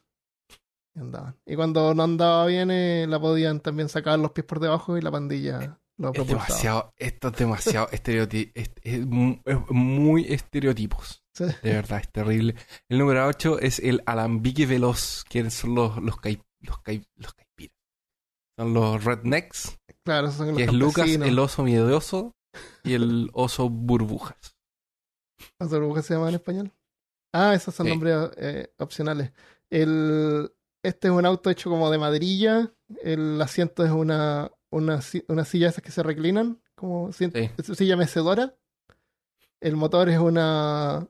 Y andaban. Y cuando no andaba bien, eh, la podían también sacar los pies por debajo y la pandilla lo Es propulsaba. demasiado, esto es demasiado estereotipo. Es, es mu- es muy estereotipos. Sí. De verdad, es terrible. El número 8 es el alambique veloz, que son los, los, cai- los, cai- los caipiras. Son los rednecks, Claro, esos son los que es Lucas, el oso miedoso y el oso burbujas. ¿Los burbujas se llaman en español? Ah, esos son Sí. nombres eh, opcionales. El, este es un auto hecho como de maderilla. El asiento es una, una, una silla esas que se reclinan, como si- Sí. es silla mecedora. El motor es una,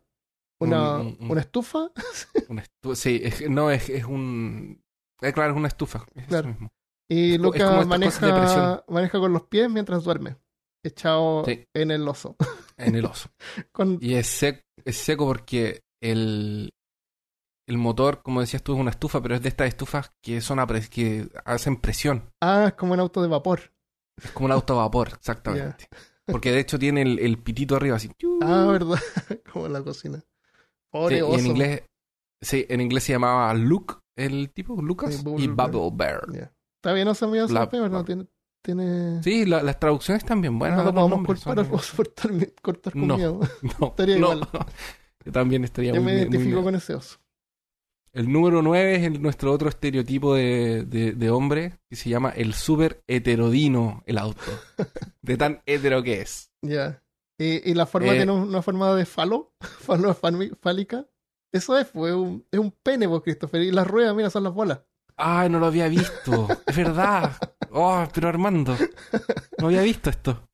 una, Un- un- una estufa. Una estu- sí, es- no, es, es un... eh, claro, es una estufa. es Claro. mismo. Y de maneja, maneja con los pies mientras duerme. Echado Sí. en el oso. En el oso. Con, Y es seco, es seco porque el, el motor, como decías tú, es una estufa, pero es de estas estufas que son a pres- que hacen presión. ah, es como un auto de vapor. Es como un auto a vapor, exactamente. Porque de hecho tiene el, el pitito arriba así. Ah, verdad. como en la cocina. Pobre Sí, y en inglés, sí, en inglés se llamaba Luke, el tipo, Lucas, Sí, y Bubble Bear. Bear. Ya. Está bien, oso mío, La- pero no tiene. tiene... Sí, la- las traducciones están bien buenas. no de nombres, al oso por cortar con No. miedo. No, estaría no. igual. Yo también estaría Yo muy, me identifico con ese oso. El número 9 es el- nuestro otro estereotipo de, de- de hombre que se llama el súper heterodino, el auto. de tan hetero que es. Ya. Y, y la forma Eh, tiene una forma de falo, falo fálica. Eso es, fue un, es un pene, vos, Christopher. Y las ruedas, mira, son las bolas. Ay, no lo había visto. Es verdad. Oh, pero Armando, no había visto esto.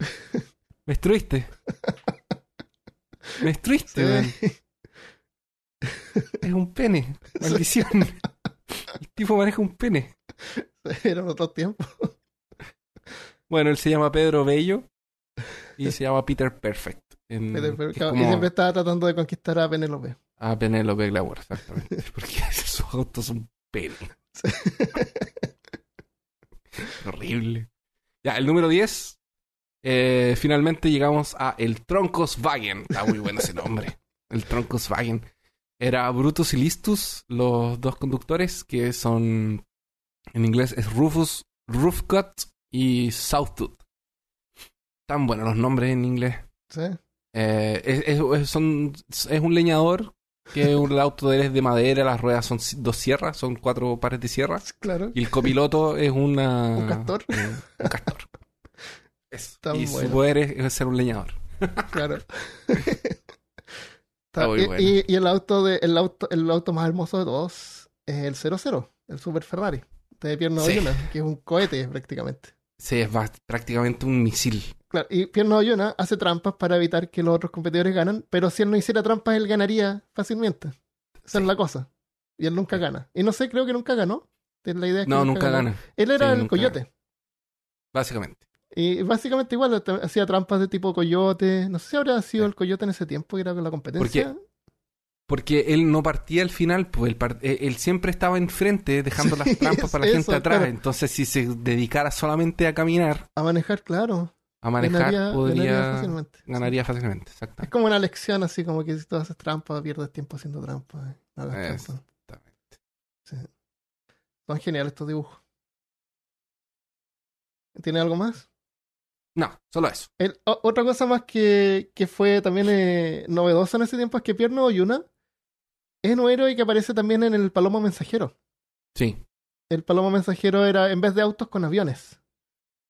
Me destruiste. Me destruiste, weón. Sí. Es un pene. Maldición. El tipo maneja un pene. Eran otros tiempos. Bueno, él se llama Pedro Bello y se llama Peter Perfect. en- claro, como Y siempre estaba tratando de conquistar a Penélope. a Penélope Glamour, exactamente. Porque esos autos son pene. Horrible. Ya, el número 10. eh, finalmente llegamos a el Troncoswagen. Está muy bueno ese nombre. El Troncoswagen. Era Brutus y Listus, los dos conductores, que son. En inglés es Rufus, Roofcut y Southtooth. Tan buenos los nombres en inglés. ¿Sí? Eh, es, es- es- son, es un leñador que el auto de él es de madera, las ruedas son dos sierras, son cuatro pares de sierra. Claro. Y el copiloto es una... Un castor. eh, un castor. Eso. Tan Y su bueno. poder es, es ser un leñador. Claro. Está muy y, bueno. y- y el auto de el auto el auto más hermoso de todos es el 00, el Super Ferrari de Pierno Sí. Oyuna, que es un cohete prácticamente. Sí, es prácticamente un misil. Claro, y Pierno Oyuna hace trampas para evitar que los otros competidores ganen, pero si él no hiciera trampas, él ganaría fácilmente. Esa es la cosa. Y él nunca gana. Y no sé, creo que nunca ganó. La idea es que No, nunca gana. Él era Sí, el nunca coyote. Básicamente. Y básicamente igual hacía trampas de tipo coyote. No sé si habrá sido Sí. el coyote en ese tiempo, que era con la competencia. Porque él no partía al final, pues él, eh, él siempre estaba enfrente dejando Sí, las trampas para la eso, gente atrás. claro. Entonces, si se dedicara solamente a caminar, A manejar, claro. a manejar, ganaría, podría ganaría fácilmente. Sí. ganaría fácilmente. Es Exactamente. como una lección así, como que si tú haces trampa, pierdes tiempo haciendo trampa. eh. No hagas trampa. Exactamente. Son geniales estos dibujos. ¿Tiene algo más? No, solo eso. El- o- otra cosa más que, que fue también eh, novedosa en ese tiempo es que Pierno Oyuna es un héroe que aparece también en el Palomo Mensajero. Sí. El Palomo Mensajero era en vez de autos con aviones.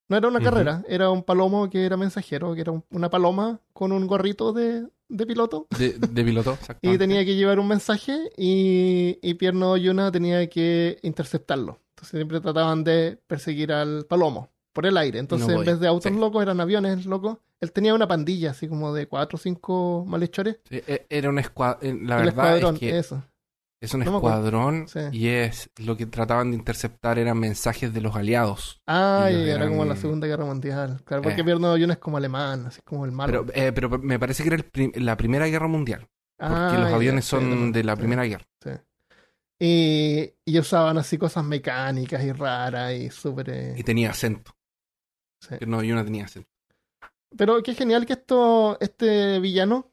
No era una carrera, era un palomo que era mensajero, que era un- una paloma con un gorrito de, de piloto. De, de piloto, Y exactamente. tenía que llevar un mensaje y, y Pierno Yuna tenía que interceptarlo. Entonces siempre trataban de perseguir al palomo. Por el aire. Entonces, No en vez de autos sí. locos, eran aviones locos. Él tenía una pandilla, así como de cuatro o cinco malhechores. Sí, e- Era un escuadrón. La el verdad escuadrón, es que eso. es un no escuadrón Sí. y es lo que trataban de interceptar eran mensajes de los aliados. Ah, y era como la Segunda Guerra Mundial. Claro, porque Eh. Pierno es como alemán, así como el malo. Pero, eh, pero me parece que era el prim- la Primera Guerra Mundial. Porque Ah, los aviones son de la sí, Primera Guerra. sí. Y, y usaban así cosas mecánicas y raras y súper... eh, Y tenía acento. Sí. Que no, yo no tenía acento. Pero qué genial que esto, este villano,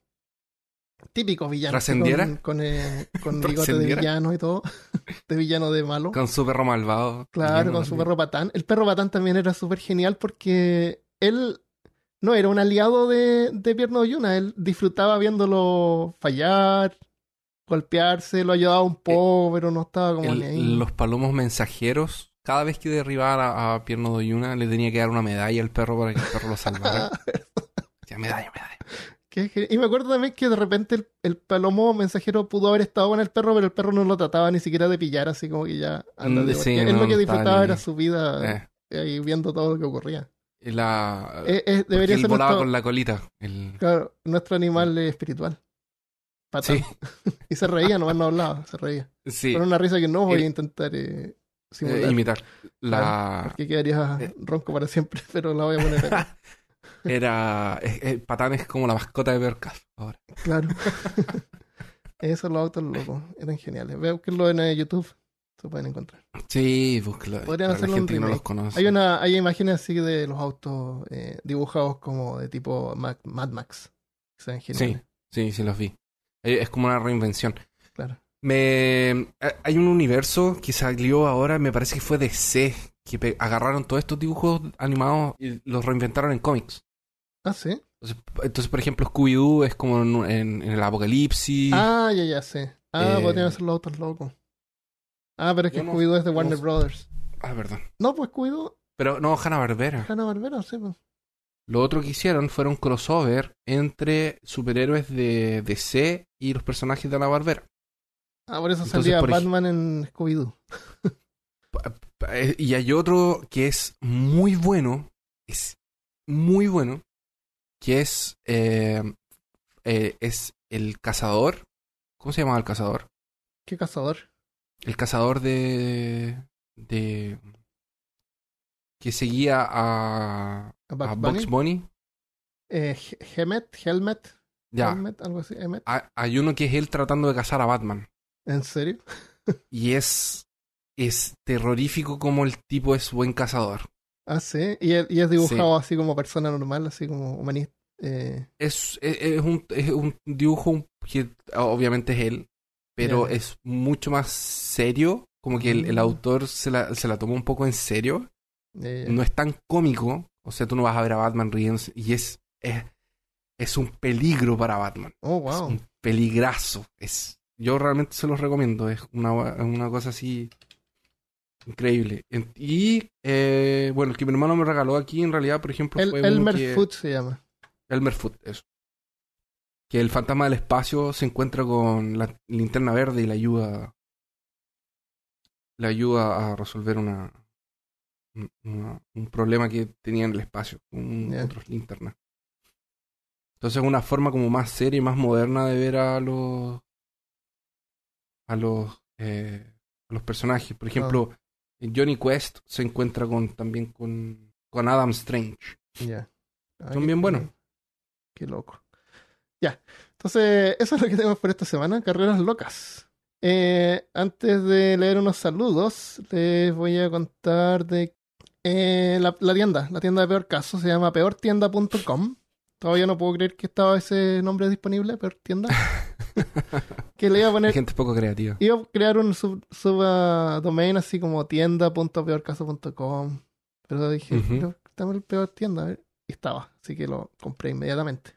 típico villano, ¿Trascendiera? con, con, eh, con bigote de villano y todo, de villano de malo. Con su perro malvado. Claro, con su también. perro patán. El perro patán también era súper genial porque él no era un aliado de, de Pierno Yuna, él disfrutaba viéndolo fallar, golpearse, lo ayudaba un poco, pero no estaba como El- ni ahí. los palomos mensajeros, cada vez que derribaba a, a Pierno Doyuna, le tenía que dar una medalla al perro para que el perro lo salvara. Ya, medalla, medalla. Qué. Y me acuerdo también que de repente el, el palomo mensajero pudo haber estado con el perro, pero el perro no lo trataba ni siquiera de pillar, así como que ya ándate, Mm, sí, porque él no, lo que no disfrutaba era su vida Eh, ahí viendo todo lo que ocurría. la, Eh, eh, porque debería él ser volaba nuestro, con la colita. El... claro, nuestro animal eh, espiritual. Patán. Sí, Y se reía, nomás no hablaba, se reía. sí. Con una risa que no voy El- a intentar eh, eh, imitar. La... Porque quedaría eh. ronco para siempre, pero la voy a poner ahí. Era. eh, eh, Patán es como la mascota de Bearcat ahora. Claro. Esos los autos locos eran geniales. Veo que lo en eh, YouTube se pueden encontrar. Sí, búsquelo. Podrían Para la hacerle un gente que no los conoce. Hay una, hay imágenes así de los autos dibujados como de tipo Mad, Mad Max. Que se ven geniales. Sí, sí, los vi. Es como una reinvención. Claro. Me hay un universo que salió ahora, me parece que fue DC, que agarraron todos estos dibujos animados y los reinventaron en cómics. Ah, sí. Entonces, por ejemplo, Scooby-Doo es como en, en- en el apocalipsis. Ah, ya, ya sé. Ah, Eh, podrían ser los autos locos. Ah, pero es que no- Scooby-Doo es de Warner. Brothers. Ah, perdón. No, pues Scooby-Doo, Pero no, Hanna-Barbera. Hanna-Barbera, sí. Pues. Lo otro que hicieron fueron crossover entre superhéroes de DC y los personajes de Hanna-Barbera. Ah, por eso Entonces, salía por Batman en Scooby-Doo. Eh, Y hay otro que es muy bueno, es muy bueno, que es, eh, eh, es el cazador. ¿Cómo se llama el cazador? ¿Qué cazador? El cazador de... de que seguía a, ¿A Bugs a Bunny? Bugs Bunny. Eh, He- Hemet, Helmet, Ya, Helmet, algo así. Emmet. ha- hay uno que es él tratando de cazar a Batman. ¿En serio? Y es, es terrorífico como el tipo es buen cazador. Ah, sí. Y es, y es dibujado así como persona normal, así como humanista. Eh, Es, es, es un, es un dibujo que obviamente es él, pero es mucho más serio. Como que el, el Mm. autor se la, se la tomó un poco en serio. No es tan cómico. O sea, tú no vas a ver a Batman riéndose. Y es, es, es un peligro para Batman. Oh, Es wow. un peligrazo. Es, yo realmente se los recomiendo. Es una, una cosa así increíble. Y eh, bueno, el que mi hermano me regaló aquí en realidad, por ejemplo, El, fue Elmer que- Foot se llama. Elmer Foot, eso. Que el fantasma del espacio se encuentra con la linterna verde y le ayuda. Le ayuda a resolver una, una- un problema que tenía en el espacio con Ya. otros linternas. Entonces es una forma como más seria y más moderna de ver a los a los eh, a los personajes. Por ejemplo, Johnny Quest se encuentra con también con, con Adam Strange. Ya. Ah, Son bien buenos. Qué loco. Ya. Entonces, eso es lo que tenemos por esta semana. Carreras locas. Eh, antes de leer unos saludos, les voy a contar de eh, la, la tienda. La tienda de peor caso se llama peortienda.com. Todavía no puedo creer que estaba ese nombre disponible, peor tienda. que le iba a poner gente poco creativa. Iba a crear un sub, subdomain así como tienda.peorcaso.com. Pero dije, Ujú. pero estamos en el peor tienda. a ver, Y estaba. Así que lo compré inmediatamente.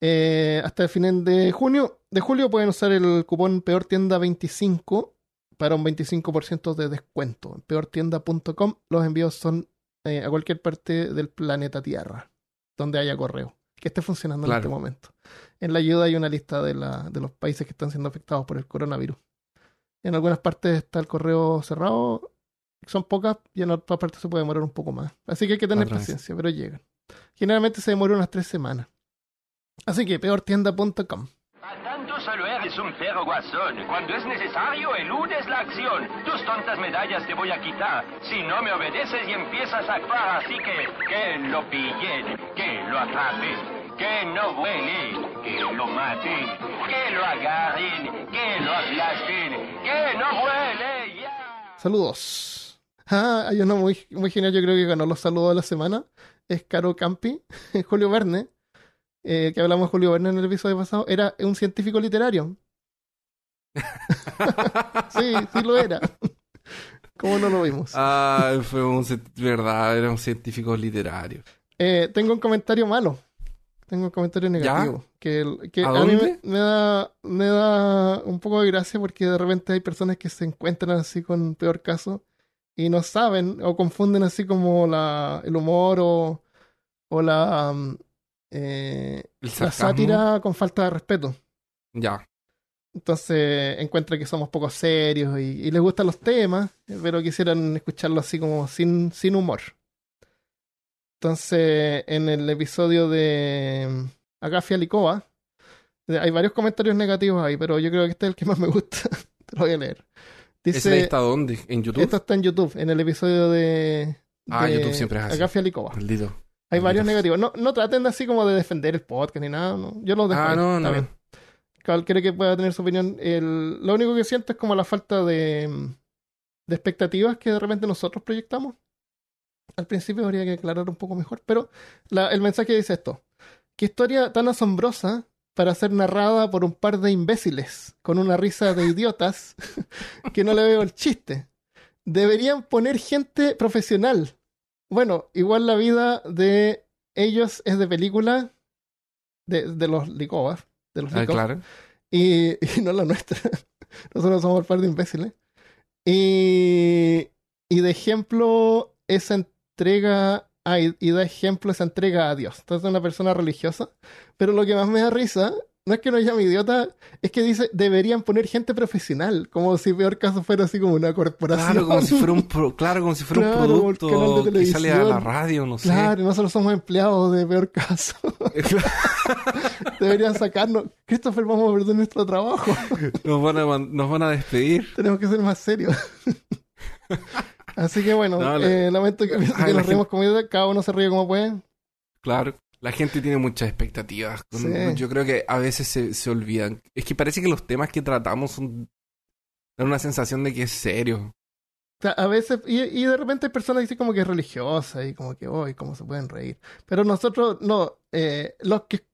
Eh, hasta el final de junio, de julio pueden usar el cupón peor tienda 25 para un 25% de descuento. En peortienda.com los envíos son eh, a cualquier parte del planeta Tierra, donde haya correo, que esté funcionando en este momento. En la ayuda hay una lista de, la, de los países que están siendo afectados por el coronavirus. En algunas partes está el correo cerrado, son pocas y en otra parte se puede demorar un poco más. Así que hay que tener Otra vez. paciencia, pero llegan. Generalmente se demora unas tres semanas. Así que peortienda.com. Eres un perro guasón. Cuando es necesario, eludes la acción. Tus tontas medallas te voy a quitar. Si no me obedeces y empiezas a actuar así que... Que lo pillen, que lo atrapen, que no vuele, que lo maten, que lo agarren, que lo aplasten, que no vuele. ya. Saludos. Ah, hay uno muy, muy genial, yo creo que ganó los saludos de la semana. Es Caro Campi, Julio Verne, eh, que hablamos de Julio Verne en el episodio pasado, era un científico literario. sí, sí lo era. ¿Cómo no lo vimos? Ah, fue un verdad, era un científico literario. Eh, tengo un comentario malo. Tengo un comentario negativo. Que, el- que ¿A a, mí me, me da, me da un poco de gracia porque de repente hay personas que se encuentran así con peor caso y no saben o confunden así como la, el humor o, o la, mm, eh, la sátira con falta de respeto. Ya. Entonces encuentra que somos poco serios y, y les gustan los temas, pero quisieran escucharlo así como sin, sin humor. Entonces, en el episodio de mm, Agafia Licova, eh, hay varios comentarios negativos ahí, pero yo creo que este es el que más me gusta. Te lo voy a leer. ¿Ese Dice, está dónde? ¿En YouTube? esto está en YouTube, en el episodio de, Ah, de YouTube siempre es así. Agafia Licova. Maldito. Hay varios negativos. No, no traten de así como de defender el podcast ni nada. no. Yo los dejo Ah, no, no. cualquiera que pueda tener su opinión. El, lo único que siento es como la falta de, de expectativas que de repente nosotros proyectamos. Al principio habría que aclarar un poco mejor, pero la- el mensaje dice esto. Qué historia tan asombrosa para ser narrada por un par de imbéciles con una risa de idiotas que no le veo el chiste. Deberían poner gente profesional. Bueno, igual la vida de ellos es de película de, de los Licovas, de los Ah, Likov, claro. y, y no la nuestra. Nosotros somos un par de imbéciles. Y, y de ejemplo, esa entrega, ah, y, y da ejemplo esa entrega a Dios. Entonces es una persona religiosa. Pero lo que más me da risa, no es que nos llame idiota, es que dice, deberían poner gente profesional, como si peor caso fuera así como una corporación. Claro, como si fuera un, pro- claro, como si fuera Claro, un el canal producto de que sale a la radio, no sé. Claro, nosotros somos empleados de peor caso. Deberían sacarnos. Christopher, vamos a perder nuestro trabajo. nos, van a, man- nos van a despedir. Tenemos que ser más serios. Así que bueno, No, eh, lamento que, que nos reímos como cada uno se ríe como puede. Claro. La gente tiene muchas expectativas. Sí. Yo creo que a veces se, se olvidan. Es que parece que los temas que tratamos son... dan una sensación de que es serio. A veces, y, y de repente hay personas así como que es religiosa y como que, hoy cómo se pueden reír. Pero nosotros, no, eh, los que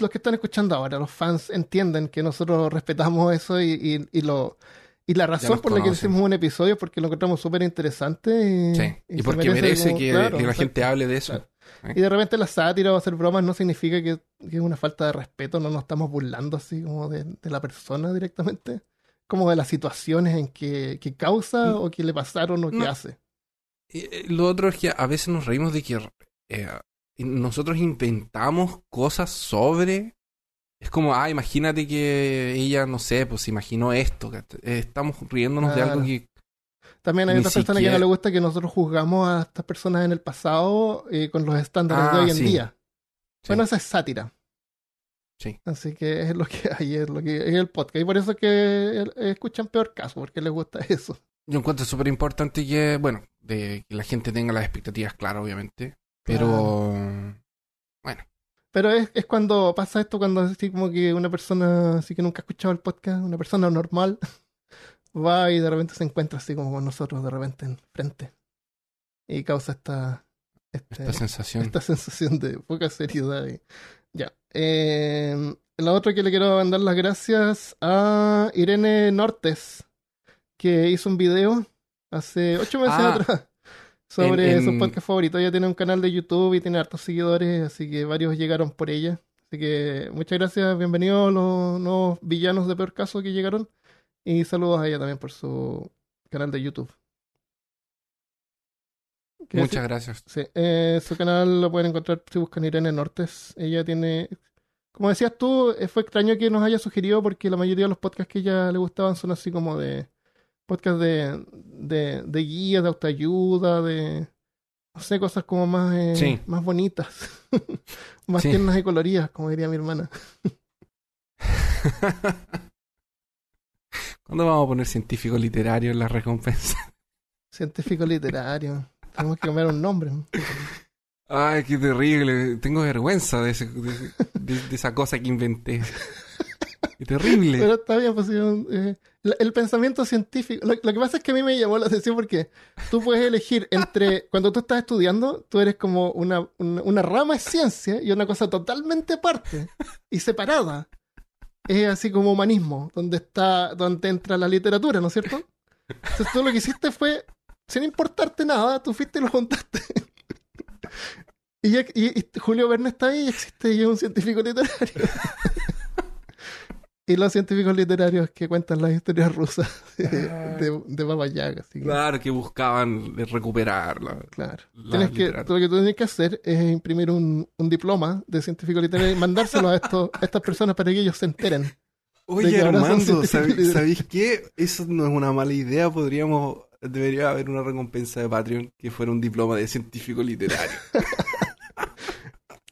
los que están escuchando ahora, los fans entienden que nosotros respetamos eso y, y, y lo y la razón por la que hicimos un episodio es porque lo encontramos súper interesante y, Sí. Y, porque merece, como- que, claro, que la gente hable de eso. Claro. Y de repente la sátira o hacer bromas no significa que, que es una falta de respeto, no nos estamos burlando así como de, de la persona directamente, como de las situaciones en que, que causa o que le pasaron o que No. hace. Y, eh, lo otro es que a veces nos reímos de que eh, nosotros inventamos cosas sobre. Es como, ah, imagínate que ella, no sé, pues se imaginó esto. Eh, Estamos riéndonos de algo que. También hay Ni otras personas que siquiera- no les gusta que nosotros juzgamos a estas personas en el pasado eh, con los estándares de Ah, hoy en sí. día. Sí. Bueno, esa es sátira. Sí. Así que es lo que hay, es lo que es el podcast. Y por eso es que escuchan peor caso, porque les gusta eso. Yo encuentro súper importante que, bueno, de que la gente tenga las expectativas claras, obviamente. Pero. Bueno, Pero es, es cuando pasa esto, cuando así como que una persona así que nunca ha escuchado el podcast, una persona normal, va y de repente se encuentra así como con nosotros de repente enfrente. Y causa esta, este- esta sensación. esta sensación de poca seriedad. y- ya. Eh, la otra que le quiero mandar las gracias a Irene Nortes, que hizo un video hace ocho meses Ah, atrás sobre en- su en- podcast favorito. Ella tiene un canal de YouTube y tiene hartos seguidores, así que varios llegaron por ella. Así que muchas gracias, bienvenidos los nuevos villanos de peor caso que llegaron. Y saludos a ella también por su canal de YouTube. ¿Qué Muchas gracias. Sí, eh, su canal lo pueden encontrar si buscan Irene Nortes. Ella tiene, como decías tú, eh, fue extraño que nos haya sugerido porque la mayoría de los podcasts que a ella le gustaban son así como de, Podcast de, de, de guías, de autoayuda, de. No sé, cosas como más, eh, Sí. más bonitas. más Sí. tiernas y coloridas, como diría mi hermana. ¿Cuándo vamos a poner científico literario en la recompensa? Científico literario. Tenemos que cambiar un nombre. Ay, qué terrible. Tengo vergüenza de, ese- de- de- de esa cosa que inventé. Qué terrible. Pero está bien, pues, eh, el pensamiento científico. Lo, lo que pasa es que a mí me llamó la atención porque tú puedes elegir entre. Cuando tú estás estudiando, tú eres como una, una, una rama es ciencia y una cosa totalmente aparte y separada. Es así como humanismo, donde está, donde entra la literatura, ¿no es cierto? Entonces tú lo que hiciste fue, sin importarte nada, tú fuiste y lo juntaste. Y, y- y Julio Verne está ahí y existe y es un científico literario. Y los científicos literarios que cuentan las historias rusas de, de, de Baba Yaga. así que, Claro, que buscaban recuperarla. claro. La Tienes que, literatura. tú lo que tú tienes que hacer es imprimir un, un diploma de científico literario y mandárselo a, estos, a estas personas para que ellos se enteren. Oye, Armando, ¿sabéis, sabéis qué? Eso no es una mala idea. Podríamos. Debería haber una recompensa de Patreon que fuera un diploma de científico literario.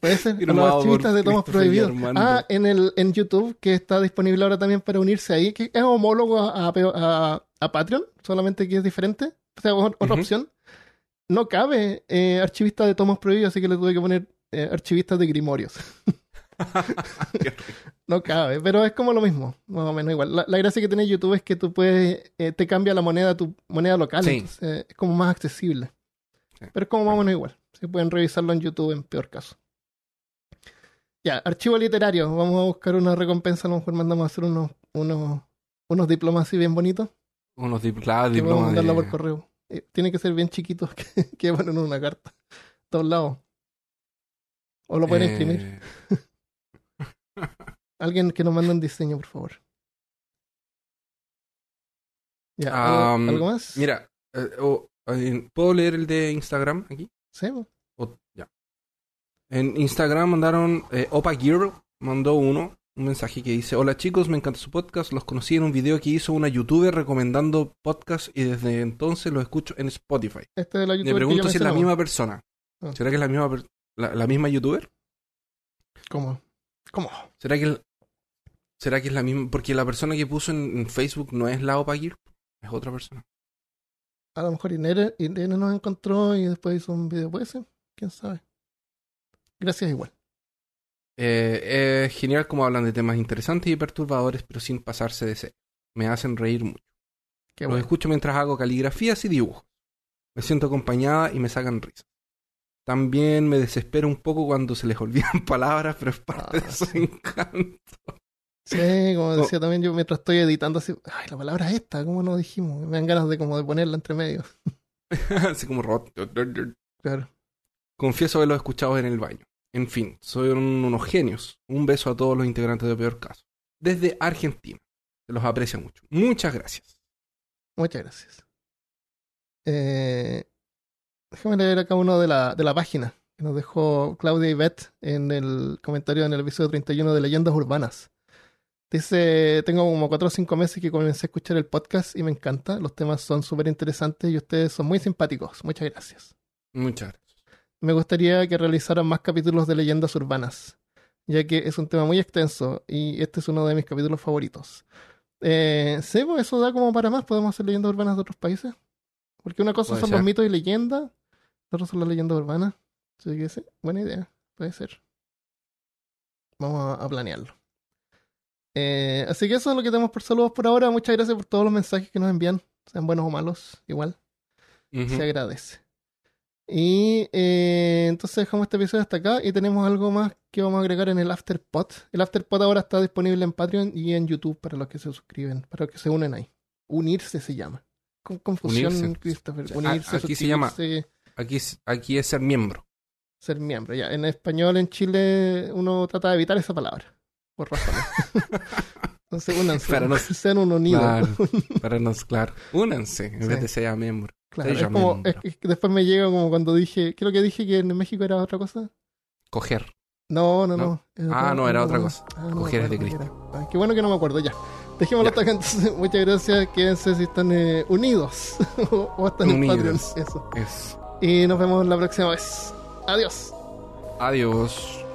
Puede ser. A Firmado los archivistas de tomos prohibidos. Ah, en, el, en YouTube, que está disponible ahora también para unirse ahí, que es homólogo a, a, a Patreon, solamente que es diferente. O sea, otra opción. No cabe eh, archivista de tomos prohibidos, así que le tuve que poner eh, archivistas de grimorios. No cabe, pero es como lo mismo, más o menos igual. La, la gracia que tiene YouTube es que tú puedes, eh, te cambia la moneda, tu moneda local, Sí. entonces, eh, es como más accesible. Sí. Pero es como más o menos igual. Se pueden revisarlo en YouTube en peor caso. Ya, archivo literario. Vamos a buscar una recompensa. A lo mejor mandamos a hacer unos, unos, unos diplomas así bien bonitos. Unos dip- claro, Que podemos diplomas mandarla por correo. Eh, tiene que ser bien chiquitos que, que ponen en una carta. Todos lados. O lo pueden eh, imprimir. Alguien que nos mande un diseño, por favor. Ya, ¿algo, Am, algo más? Mira, eh, o- eh, ¿puedo leer el de Instagram aquí? Sí. En Instagram mandaron, eh, Opa Girl mandó uno, un mensaje que dice, hola chicos, me encanta su podcast, los conocí en un video que hizo una youtuber recomendando podcast y desde entonces los escucho en Spotify. Este de la Me youtuber que pregunto si es la misma persona. Ah. ¿Será que es la misma, per- la, la misma youtuber? ¿Cómo? ¿Cómo? ¿Será que, el- ¿Será que es la misma? Porque la persona que puso en, en Facebook no es la Opa Girl, es otra persona. A lo mejor Irene, Irene nos encontró y después hizo un video. ¿Puede ser? ¿Quién sabe? Gracias igual. Eh, es genial como hablan de temas interesantes y perturbadores, pero sin pasarse de ser. Me hacen reír mucho. Qué Los bueno. escucho mientras hago caligrafías y dibujos. Me siento acompañada y me sacan risa. También me desespero un poco cuando se les olvidan palabras, pero es parte Ah, de su sí. encanto. Sí, como decía también yo mientras estoy editando así, ay, la palabra es esta, ¿cómo no dijimos? Me dan ganas de como de ponerla entre medio. Así como robot. Claro. Confieso haberlo escuchado en el baño. En fin, son unos genios. Un beso a todos los integrantes de Peor Caso. Desde Argentina. Se los aprecia mucho. Muchas gracias. Muchas gracias. Eh, déjame leer acá uno de la, de la página que nos dejó Claudia Ibet en el comentario en el episodio 31 de Leyendas Urbanas. Dice, tengo como 4 o 5 meses que comencé a escuchar el podcast y me encanta. Los temas son súper interesantes y ustedes son muy simpáticos. Muchas gracias. Muchas gracias. Me gustaría que realizaran más capítulos de leyendas urbanas, ya que es un tema muy extenso y este es uno de mis capítulos favoritos. Eh, sí, pues eso da como para más. Podemos hacer leyendas urbanas de otros países. Porque una cosa Puede son ser. los mitos y leyendas, la otra son las leyendas urbanas. Así que sí, buena idea. Puede ser. Vamos a, a planearlo. Eh, así que eso es lo que tenemos por saludos por ahora. Muchas gracias por todos los mensajes que nos envían, sean buenos o malos, igual se agradece. Y eh, entonces dejamos este episodio hasta acá y tenemos algo más que vamos a agregar en el Afterpod. El Afterpod ahora está disponible en Patreon y en YouTube para los que se suscriben, para los que se unen ahí. Unirse se llama. Con confusión, Unirse. Christopher. Sí, a- Unirse, aquí se llama- Aquí, es- aquí es ser miembro. ser miembro. Ya, en español en Chile uno trata de evitar esa palabra. Por razones. Entonces únanse. Para no- sean un unido. Claro, para nos, claro. Únanse en Sí. vez de ser miembro. Claro, es como, es que después me llega como cuando dije, creo que dije que en México era otra cosa. Coger. No, no, ¿No? no. Ah, no, era otra cosa. Ah, no Coger es de Cristo. qué. Ah, qué bueno que no me acuerdo ya. Dejémoslo hasta acá entonces. Muchas gracias. Quédense si están eh, unidos o, o están en Patreon. Eso. Es. Y nos vemos la próxima vez. Adiós. Adiós.